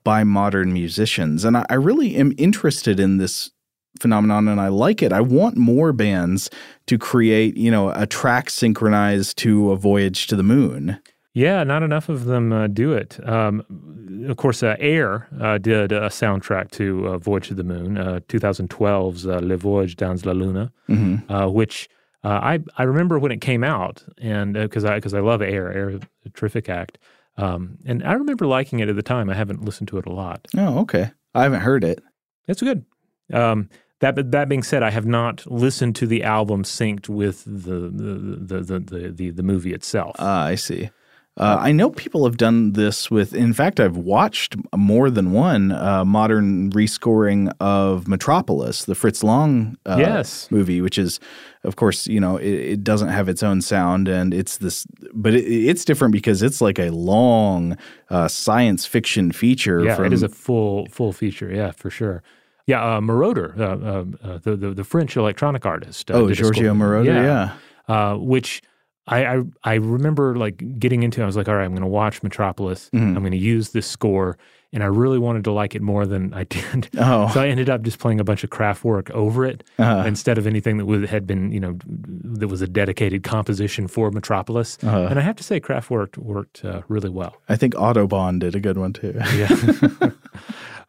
by modern musicians. And I really am interested in this phenomenon and I like it. I want more bands to create, you know, a track synchronized to a voyage to the moon. Yeah, not enough of them uh, do it. Um, of course, uh, Air uh, did a soundtrack to uh, Voyage to the Moon, 2012's uh, uh, Le Voyage dans la Lune, mm-hmm. which I I remember when it came out, and because I because I love Air, Air, a terrific act, um, and I remember liking it at the time. I haven't listened to it a lot. Oh, okay. I haven't heard it. It's good. Um, that that being said, I have not listened to the album synced with the the the the the, the, the movie itself. Ah, I see. Uh, I know people have done this with. In fact, I've watched more than one uh, modern rescoring of Metropolis, the Fritz Lang uh, yes. movie, which is, of course, you know, it, it, doesn't have its own sound, and it's this, but it, it's different because it's like a long uh, science fiction feature. Yeah, from, it is a full full feature. Yeah, for sure. Yeah, uh, Moroder, uh, the, the, the French electronic artist. oh, Giorgio Moroder, yeah. yeah. which I, I, I remember like getting into. It, I was like, all right, I'm going to watch Metropolis. Mm-hmm. I'm going to use this score, and I really wanted to like it more than I <laughs> did. Oh. so I ended up just playing a bunch of Kraftwerk over it uh-huh. instead of anything that had been you know that was a dedicated composition for Metropolis. Uh-huh. And I have to say, Kraftwerk worked uh, really well. I think Autobahn did a good one too. <laughs> yeah. <laughs>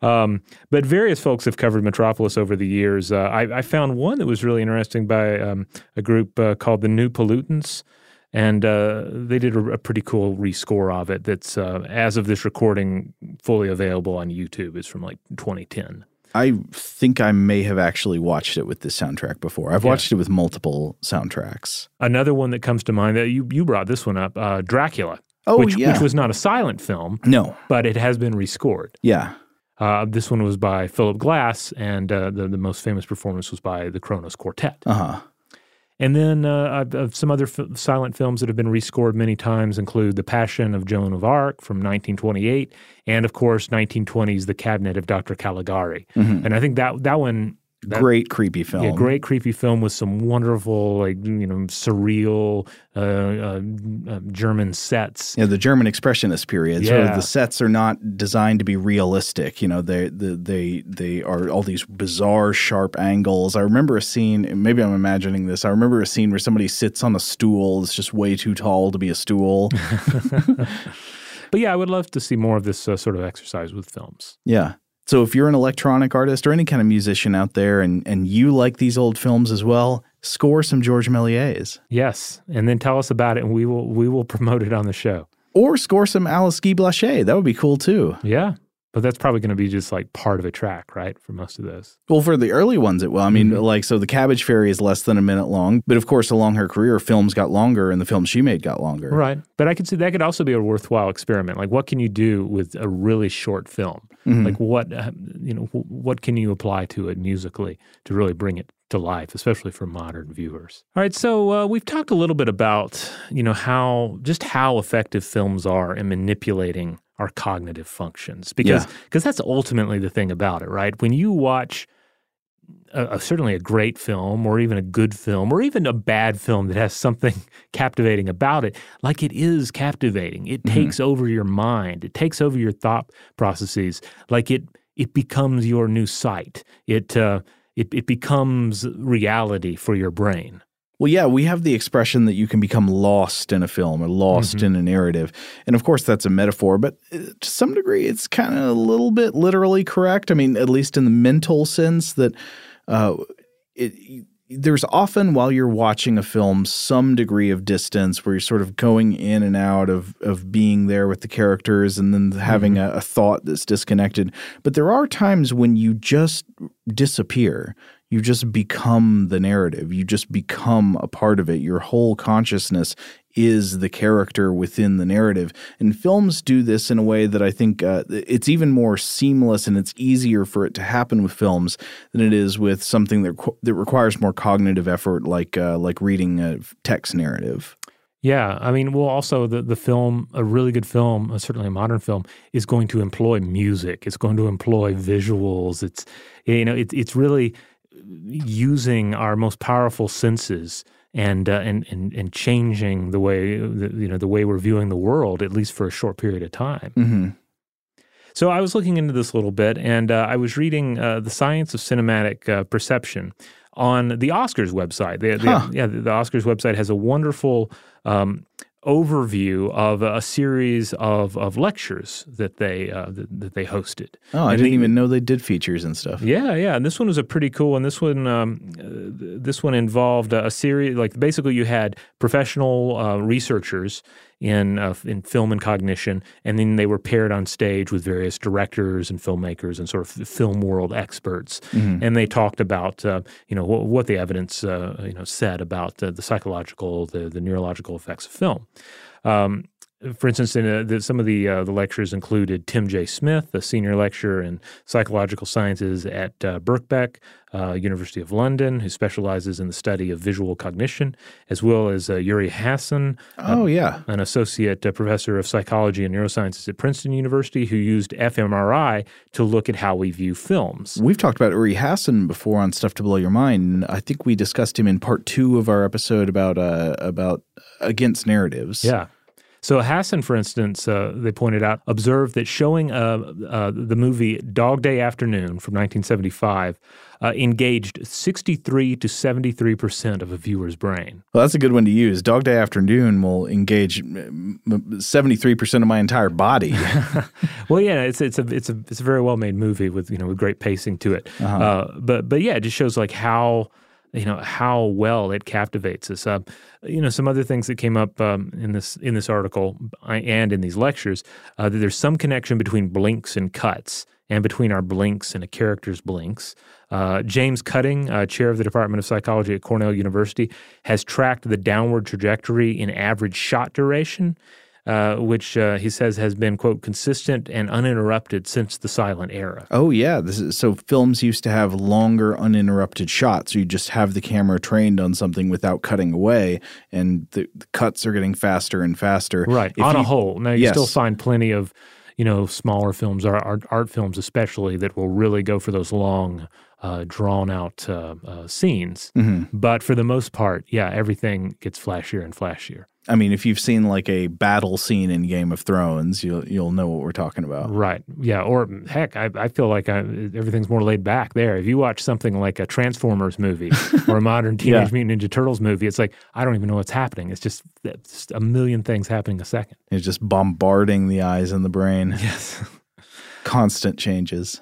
Um, but various folks have covered Metropolis over the years. Uh, I, I, found one that was really interesting by um, a group uh, called the New Pollutants and uh, they did a, a, pretty cool rescore of it. That's uh, as of this recording, fully available on YouTube. It's from like 2010. I think I may have actually watched it with this soundtrack before. I've yeah. watched it with multiple soundtracks. Another one that comes to mind that you you brought this one up, uh, Dracula. Oh, which, yeah. which was not a silent film. No, but it has been rescored. Yeah. Uh, this one was by Philip Glass, and uh, the, the most famous performance was by the Kronos Quartet. Uh huh. And then uh, some other f- silent films that have been rescored many times include The Passion of Joan of Arc from 1928, and of course 1920's The Cabinet of Dr. Caligari. Mm-hmm. And I think that that one that, great creepy film. Yeah, great creepy film with some wonderful, like you know, surreal uh, uh, uh, German sets. Yeah, the German expressionist period. Yeah. So the sets are not designed to be realistic. You know, they they they are all these bizarre, sharp angles. I remember a scene. Maybe I'm imagining this. I remember a scene where somebody sits on a stool It's just way too tall to be a stool. <laughs> but yeah, I would love to see more of this uh, sort of exercise with films. Yeah. So if you're an electronic artist or any kind of musician out there and, and you like these old films as well, score some George Méliès. Yes, and then tell us about it and we will we will <laughs> promote it on the show. Or score some Alice Guy Blaché. That would be cool too. Yeah. But that's probably going to be just like part of a track, right? For most of those. Well, for the early ones, it will. I mean, mm-hmm. like, so the Cabbage Fairy is less than a minute long, but of course, along her career, films got longer and the films she made got longer. Right. But I could see that could also be a worthwhile experiment. Like, what can you do with a really short film? Mm-hmm. Like, what, uh, you know, what can you apply to it musically to really bring it to life, especially for modern viewers. All right, so uh, we've talked a little bit about you know how just how effective films are in manipulating our cognitive functions because because yeah. that's ultimately the thing about it, right? When you watch a, a, certainly a great film or even a good film or even a bad film that has something <laughs> captivating about it, like it is captivating. It mm-hmm. takes over your mind. It takes over your thought processes. Like it it becomes your new sight. It uh, it, it becomes reality for your brain. Well, yeah, we have the expression that you can become lost in a film or lost mm-hmm. in a narrative. And of course, that's a metaphor, but uh, to some degree, it's kind of a little bit literally correct. I mean, at least in the mental sense that uh, it, there's often, while you're watching a film, some degree of distance where you're sort of going in and out of, of being there with the characters and then having mm-hmm. a, a thought that's disconnected. But there are times when you just disappear you just become the narrative. You just become a part of it. Your whole consciousness is the character within the narrative. And films do this in a way that I think uh, it's even more seamless and it's easier for it to happen with films than it is with something that that requires more cognitive effort, like uh, like reading a text narrative. Yeah, I mean, well, also the the film, a really good film, uh, certainly a modern film, is going to employ music. It's going to employ visuals. It's you know, it, it's really using our most powerful senses and uh, and, and and changing the way you know the way we're viewing the world at least for a short period of time. Mm-hmm. So I was looking into this a little bit, and uh, I was reading uh, the science of cinematic uh, perception on the Oscars website. The, the, huh. Yeah, the, the, Oscars website has a wonderful um, overview of a series of, of lectures that they uh, that, that, they hosted. Oh, I and didn't even know they did features and stuff. Yeah, yeah. And this one was a pretty cool one. This one um, uh, this one involved a series like basically you had professional uh, researchers in uh, in film and cognition, and then they were paired on stage with various directors and filmmakers and sort of film world experts, mm-hmm. and they talked about uh, you know what, what, the evidence uh, you know said about the psychological, the the neurological effects of film. Um, for instance, in uh, the, some of the uh, the lectures included Tim J. Smith, a senior lecturer in psychological sciences at uh, Birkbeck, uh, University of London, who specializes in the study of visual cognition, as well as uh, Uri Hasson. Oh yeah, an associate uh, professor of psychology and neurosciences at Princeton University, who used fMRI to look at how we view films. We've talked about Uri Hasson before on Stuff to Blow Your Mind. I think we discussed him in part two of our episode about about against narratives. Yeah. So Hasson, for instance, uh, they pointed out, observed that showing uh, uh, the movie Dog Day Afternoon from 1975 uh, engaged 63 to 73 percent of a viewer's brain. Well, that's a good one to use. Dog Day Afternoon will engage 73 percent of my entire body. <laughs> well, yeah, it's it's a it's a it's a very well made movie with you know with great pacing to it. Uh-huh. Uh, but but yeah, it just shows like how you know how well it captivates us. Uh, you know, some other things that came up um, in this in this article and in these lectures uh, that there's some connection between blinks and cuts, and between our blinks and a character's blinks. Uh, James Cutting, uh, chair of the Department of Psychology at Cornell University, has tracked the downward trajectory in average shot duration uh, which uh, he says has been quote consistent and uninterrupted since the silent era. Oh yeah, is, so films used to have longer uninterrupted shots. You just have the camera trained on something without cutting away, and the, the cuts are getting faster and faster. Right if on you, a whole. Now you yes. still find plenty of you know smaller films, or art, art films especially, that will really go for those long. Uh, drawn out uh, uh, scenes. Mm-hmm. But for the most part, yeah, everything gets flashier and flashier. I mean, if you've seen like a battle scene in Game of Thrones, you'll you'll know what we're talking about. Right. Yeah. Or heck, I, I feel like I, everything's more laid back there. If you watch something like a Transformers movie <laughs> or a modern Teenage yeah. Mutant Ninja Turtles movie, it's like I don't even know what's happening. It's just, it's just a million things happening a second. It's just bombarding the eyes and the brain. Yes. <laughs> Constant changes.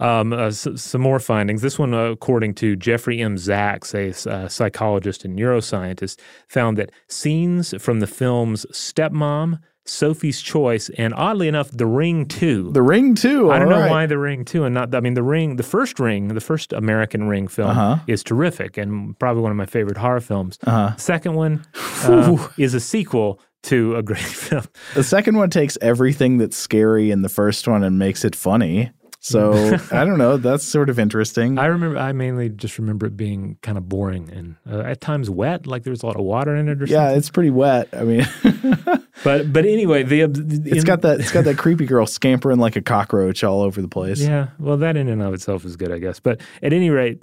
Um, uh, some more findings. This one, uh, according to Jeffrey M. Zacks, a uh, psychologist and neuroscientist, found that scenes from the films Stepmom, Sophie's Choice, and oddly enough, The Ring 2. The Ring too. I don't know right. why The Ring 2 and not, I mean, The Ring, the first Ring, the first American Ring film Uh-huh. is terrific and probably one of my favorite horror films. Uh-huh. Second one <laughs> uh, is a sequel to a great <laughs> film. The second one takes everything that's scary in the first one and makes it funny. So <laughs> I don't know. That's sort of interesting. I remember, I mainly just remember it being kind of boring and uh, at times wet, like there was a lot of water in it or yeah, something. it's pretty wet. I mean, <laughs> But, but anyway, the, it's got that it's got that creepy girl scampering like a cockroach all over the place. Yeah, well, that in and of itself is good, I guess. But at any rate,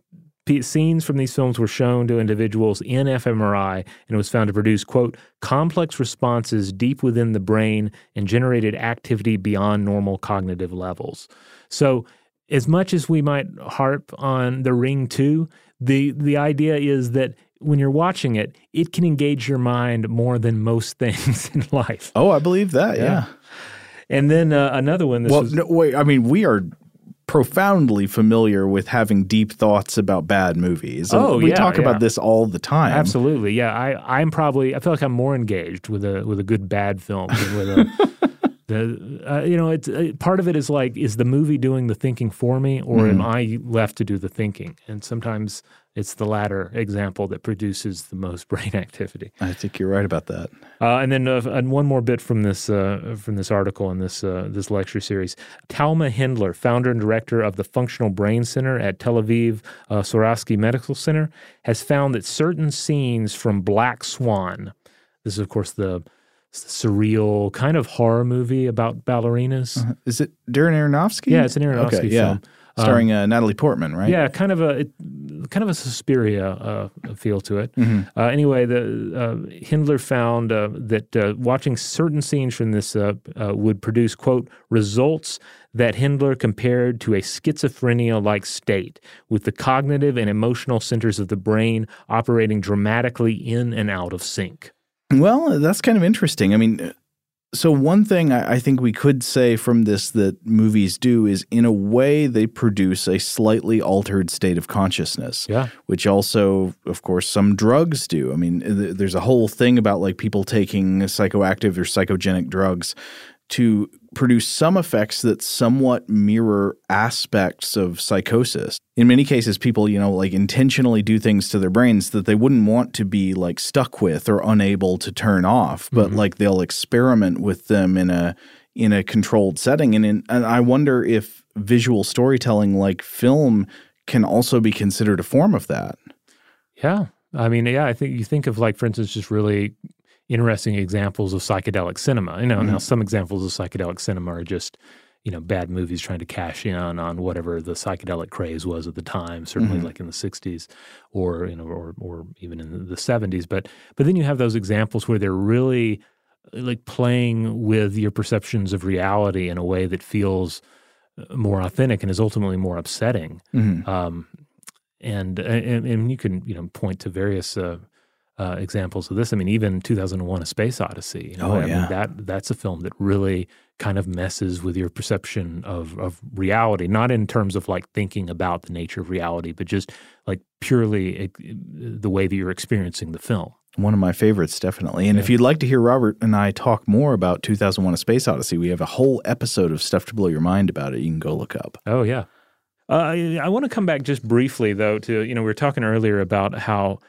p- scenes from these films were shown to individuals in fMRI, and it was found to produce quote complex responses deep within the brain and generated activity beyond normal cognitive levels. So, as much as we might harp on the Ring Two, the the idea is that when you're watching it, it can engage your mind more than most <laughs> things in life. Oh, I believe that. Yeah. And then uh, another one. This Well, was, no, wait. I mean, we are profoundly familiar with having deep thoughts about bad movies. And Oh, we yeah, talk yeah. about this all the time. Absolutely, yeah. I I'm probably I feel like I'm more engaged with a with a good bad film than with a. <laughs> The, uh, you know, it's uh, part of it is like, is the movie doing the thinking for me, or am I left to do the thinking? And sometimes it's the latter example that produces the most <laughs> brain activity. I think you're right about that. Uh, and then uh, and one more bit from this uh, from this article in this uh, this lecture series. Talma Hendler, founder and director of the Functional Brain Center at Tel Aviv uh, Sourasky Medical Center, has found that certain scenes from Black Swan, this is of course the surreal kind of horror movie about ballerinas. Is it Darren Aronofsky? Yeah, it's an Aronofsky okay, yeah. Starring uh, Natalie Portman, right? Yeah, kind of a it, kind of a Suspiria uh, feel to it. Mm-hmm. Uh, anyway, the uh, Hendler found uh, that uh, watching certain scenes from this uh, uh, would produce quote results that Hendler compared to a schizophrenia-like state, with the cognitive and emotional centers of the brain operating dramatically in and out of sync. Well, that's kind of interesting. I mean, so one thing I, I think we could say from this that movies do is, in a way, they produce a slightly altered state of consciousness. Yeah. Which also, of course, some drugs do. I mean, th- there's a whole thing about like people taking psychoactive or psychogenic drugs to produce some effects that somewhat mirror aspects of psychosis. In many cases, people, you know, like intentionally do things to their brains that they wouldn't want to be like stuck with or unable to turn off, but mm-hmm. like they'll experiment with them in a in a controlled setting. And, in, and I wonder if visual storytelling like film can also be considered a form of that. Yeah. I mean, yeah, I think you think of like, for instance, just really interesting examples of psychedelic cinema. You know, now some examples of psychedelic cinema are just, you know, bad movies trying to cash in on whatever the psychedelic craze was at the time, certainly like in the 60s or, you know, or, or even in the 70s. But, but then you have those examples where they're really like playing with your perceptions of reality in a way that feels uh, more authentic and is ultimately more upsetting. Um, and, and and you can you know point to various uh, uh, examples of this. I mean, even 2001: A Space Odyssey. You know, Oh, I yeah. mean, that that's a film that really kind of messes with your perception of of reality, not in terms of like thinking about the nature of reality, but just like purely eh, the way that you're experiencing the film. One of my favorites, definitely. And if you'd like to hear Robert and I talk more about 2001 A Space Odyssey, we have a whole episode of Stuff to Blow Your Mind about it. You can go look up. Oh yeah. Uh, I, I want to come back just briefly though to you know we were talking earlier about how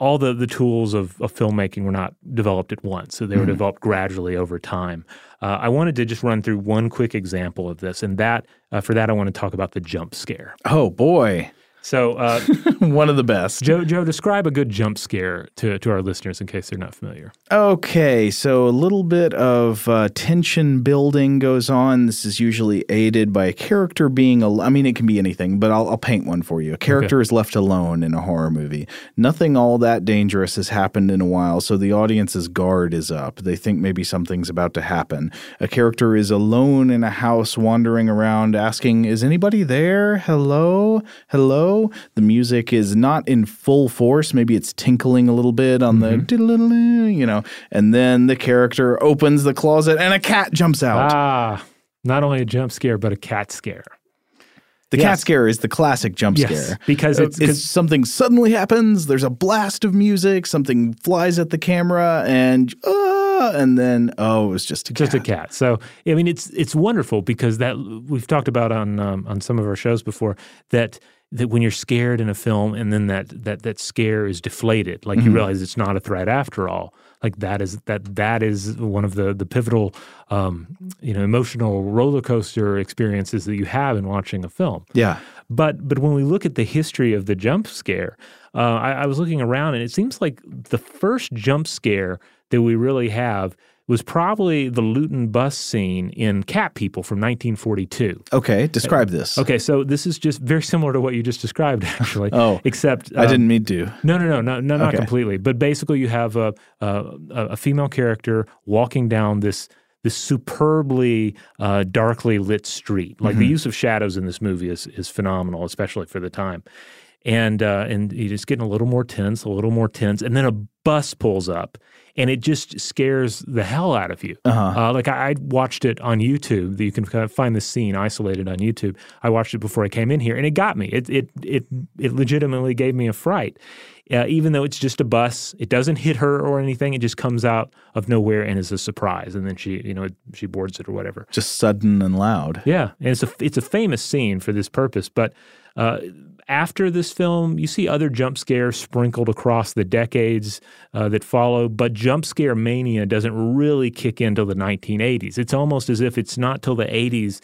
all the the tools of, of filmmaking were not developed at once, so they were developed gradually over time. Uh, I wanted to just run through one quick example of this, and that uh, for that I want to talk about the jump scare. Oh, boy. So, uh, <laughs> One of the best. Joe, Joe, describe a good jump scare to to our listeners in case they're not familiar. Okay, so a little bit of uh, tension building goes on. This is usually aided by a character being, al- I mean, it can be anything, but I'll, I'll paint one for you. A character is left alone in a horror movie. Nothing all that dangerous has happened in a while, so the audience's guard is up. They think maybe something's about to happen. A character is alone in a house, wandering around, asking, Is anybody there? Hello? Hello? The music is not in full force. Maybe it's tinkling a little bit on the, diddle-diddle-diddle, you know, and then the character opens the closet and a cat jumps out. Ah, not only a jump scare but a cat scare. the cat scare is the classic jump Yes, scare. because Uh, it's- something suddenly happens, there's a blast of music, something flies at the camera, and uh, ah, and then oh, it was just a just cat. a cat. So I mean, it's it's wonderful because that we've talked about on um, on some of our shows before that that when you're scared in a film and then that that that scare is deflated, like Mm-hmm. you realize it's not a threat after all. Like that is that that is one of the the pivotal um, you know emotional roller coaster experiences that you have in watching a film. Yeah. But but when we look at the history of the jump scare, uh, I, I was looking around and it seems like the first jump scare that we really have was probably the Lewton bus scene in Cat People from 1942. Okay. Describe this. Okay, so this is just very similar to what you just described, <laughs> actually. Oh. except I um, didn't mean to. no, no, no, no, no, not completely. But basically, you have a, a a female character walking down this this superbly uh, darkly lit street. Like the use of shadows in this movie is is phenomenal, especially for the time. And uh, and you just getting a little more tense, a little more tense, and then a bus pulls up, and it just scares the hell out of you. Uh, like I, I watched it on YouTube. You can kind of find the scene isolated on YouTube. I watched it before I came in here, and it got me. It it it it legitimately gave me a fright. Uh, even though it's just a bus, it doesn't hit her or anything. It just comes out of nowhere and is a surprise, and then she you know she boards it or whatever. Just sudden and loud. Yeah, and it's a it's a famous scene for this purpose. But uh, after this film, you see other jump scares sprinkled across the decades uh, that follow. But jump scare mania doesn't really kick in till the 1980s. It's almost as if it's not till the 80s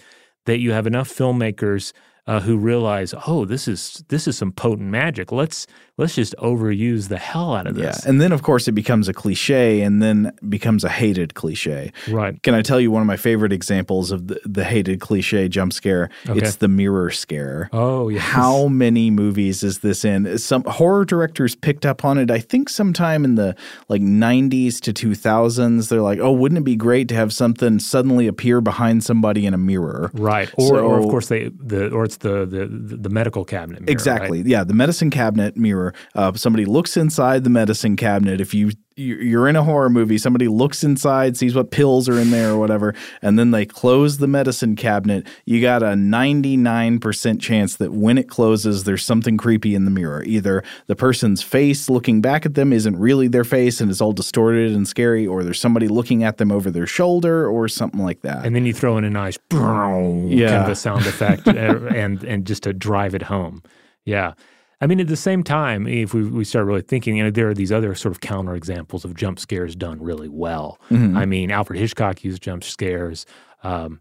that you have enough filmmakers. Uh, who realize, oh, this is this is some potent magic. Let's let's just overuse the hell out of this. Yeah. And then, of course, it becomes a cliche and then becomes a hated cliche. Right. Can I tell you one of my favorite examples of the, the hated cliche jump scare? It's the mirror scare. Oh, yes. How many movies is this in? Some horror directors picked up on it, I think sometime in the like 90s to 2000s. They're like, oh, wouldn't it be great to have something suddenly appear behind somebody in a mirror? Right. Or, or of course they the or it's the the, the medical cabinet mirror. right? Exactly. Yeah, the medicine cabinet mirror. Uh, somebody looks inside the medicine cabinet. If you- you're in a horror movie, somebody looks inside, sees what pills are in there or whatever, and then they close the medicine cabinet. You got a 99% chance that when it closes, there's something creepy in the mirror. Either the person's face looking back at them isn't really their face and it's all distorted and scary, or there's somebody looking at them over their shoulder or something like that. and then you throw in a nice kind Yeah. of a sound effect <laughs> and and just to drive it home. Yeah. I mean, at the same time, if we, we start really thinking, you know, there are these other sort of counter examples of jump scares done really well. Mm-hmm. I mean, Alfred Hitchcock used jump scares. Um,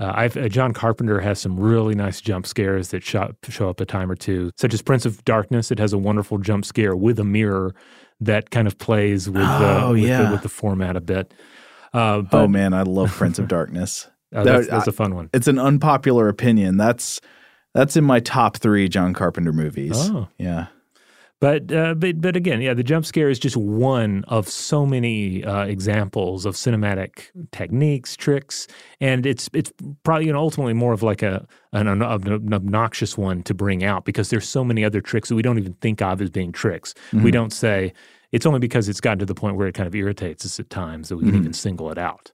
uh, I've, uh, John Carpenter has some really nice jump scares that show, show up a time or two, such as Prince of Darkness. It has a wonderful jump scare with a mirror that kind of plays with, the, Oh, with, yeah. the, with the format a bit. Uh, but oh man, I love Prince of Darkness. That- <laughs> that's, that's I- a fun one. it's an unpopular opinion. That's that's in my top three John Carpenter movies. Oh. Yeah. But uh, but but again, yeah, the jump scare is just one of so many uh, examples of cinematic techniques, tricks, and it's it's probably you know ultimately more of like a an, an, an obnoxious one to bring out because there's so many other tricks that we don't even think of as being tricks. We don't say it's only because it's gotten to the point where it kind of irritates us at times that we can even single it out.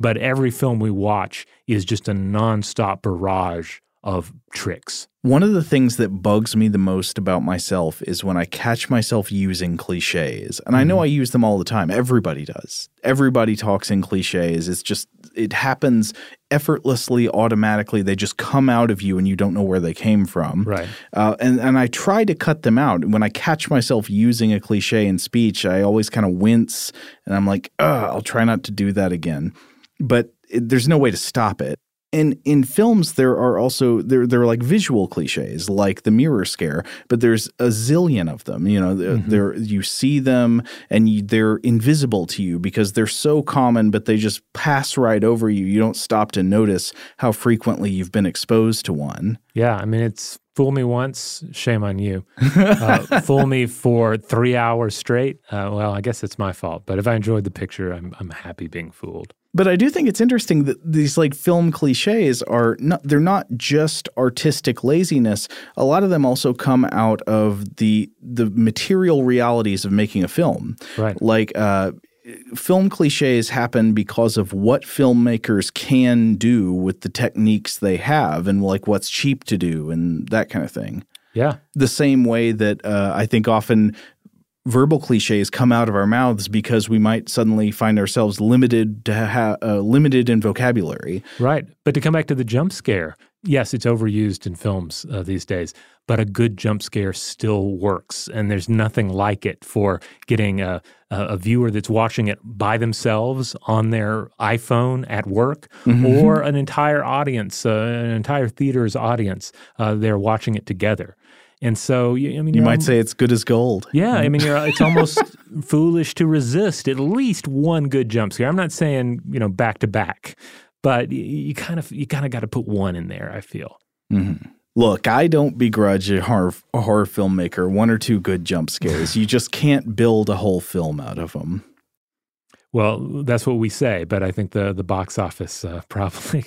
But every film we watch is just a nonstop barrage of tricks. One of the things that bugs me the most about myself is when I catch myself using cliches. And I know I use them all the time. Everybody does. Everybody talks in cliches. It's just, it happens effortlessly, automatically. They just come out of you and you don't know where they came from. Right. Uh, and, and I try to cut them out. When I catch myself using a cliche in speech, I always kind of wince and I'm like, Ugh, I'll try not to do that again. But it, there's no way to stop it. And in films, there are also there there are like visual cliches, like the mirror scare, but there's a zillion of them. You know, they're, they're you see them and you, they're invisible to you because they're so common, but they just pass right over you. You don't stop to notice how frequently you've been exposed to one. Yeah, I mean, it's fool me once, shame on you. <laughs> Uh, fool me for three hours straight. Uh, well, I guess it's my fault. But if I enjoyed the picture, I'm I'm happy being fooled. But I do think it's interesting that these like film cliches are not they're not just artistic laziness. A lot of them also come out of the the material realities of making a film. Right. Like uh film cliches happen because of what filmmakers can do with the techniques they have and like what's cheap to do and that kind of thing Yeah, the same way that uh, I think often verbal cliches come out of our mouths because we might suddenly find ourselves limited to ha- uh, limited in vocabulary. Right. But to come back to the jump scare, yes, it's overused in films uh, these days, but a good jump scare still works. And there's nothing like it for getting a, a viewer that's watching it by themselves on their iPhone at work mm-hmm. or an entire audience, uh, an entire theater's audience. Uh, they're watching it together. And so, I mean, you might say it's good as gold. Yeah, I mean, it's <laughs> almost foolish to resist at least one good jump scare. I'm not saying you know back to back, but you kind of you kind of got to put one in there. I feel. Mm-hmm. Look, I don't begrudge a horror, a horror filmmaker one or two good jump scares. <sighs> you just can't build a whole film out of them. Well, that's what we say, but I think the the box office uh, <laughs> probably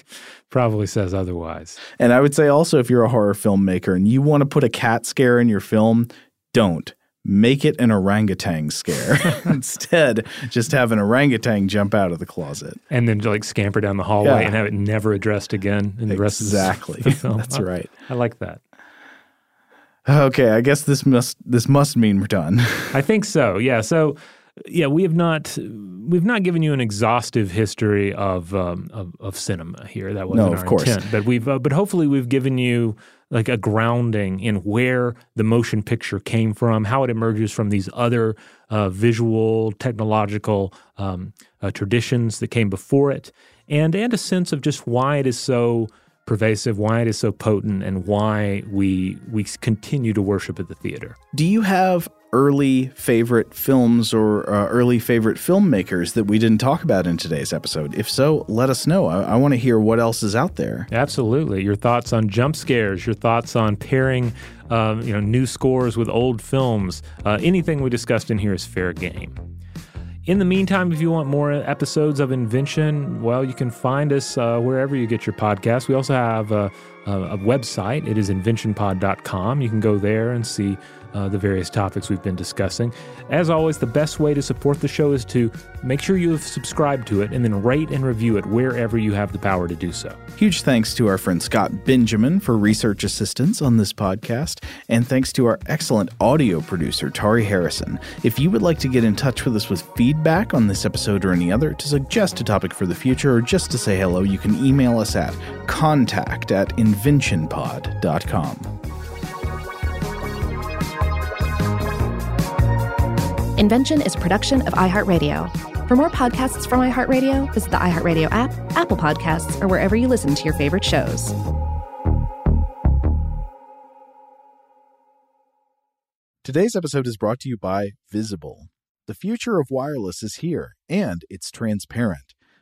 probably says otherwise. And I would say also, if you're a horror filmmaker and you want to put a cat scare in your film, don't make it an orangutan scare. <laughs> <laughs> Instead, just have an orangutan jump out of the closet and then like scamper down the hallway yeah. and have it never addressed again in the rest exactly. of the film. That's right. I like that. Okay, I guess this must this must mean we're done. I think so. Yeah. So yeah, we have not we've not given you an exhaustive history of um, of, of, cinema here. That wasn't no, our course. intent, but we've uh, but hopefully we've given you like a grounding in where the motion picture came from, how it emerges from these other uh, visual technological um, uh, traditions that came before it, and and a sense of just why it is so pervasive, why it is so potent, and why we we continue to worship at the theater. Do you have early favorite films or uh, early favorite filmmakers that we didn't talk about in today's episode? If so, let us know. I, I want to hear what else is out there. Absolutely. Your thoughts on jump scares, your thoughts on pairing uh, you know, new scores with old films. Uh, anything we discussed in here is fair game. In the meantime, if you want more episodes of Invention, well, you can find us uh, wherever you get your podcasts. We also have a, a, a website. It is inventionpod.com. You can go there and see uh, the various topics we've been discussing. As always, the best way to support the show is to make sure you have subscribed to it and then rate and review it wherever you have the power to do so. Huge thanks to our friend Scott Benjamin for research assistance on this podcast, and thanks to our excellent audio producer, Tari Harrison. If you would like to get in touch with us with feedback on this episode or any other, to suggest a topic for the future, or just to say hello, you can email us at contact at inventionpod.com. Invention is a production of iHeartRadio. For more podcasts from iHeartRadio, visit the iHeartRadio app, Apple Podcasts, or wherever you listen to your favorite shows. Today's episode is brought to you by Visible. The future of wireless is here, and it's transparent.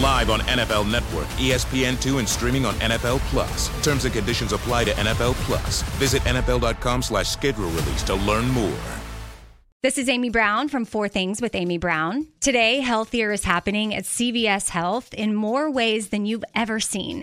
Live on NFL Network, ESPN2, and streaming on NFL Plus. Terms and conditions apply to NFL Plus. Visit NFL.com slash schedule release to learn more. This is Amy Brown from Four Things with Amy Brown. Today, healthier is happening at CVS Health in more ways than you've ever seen.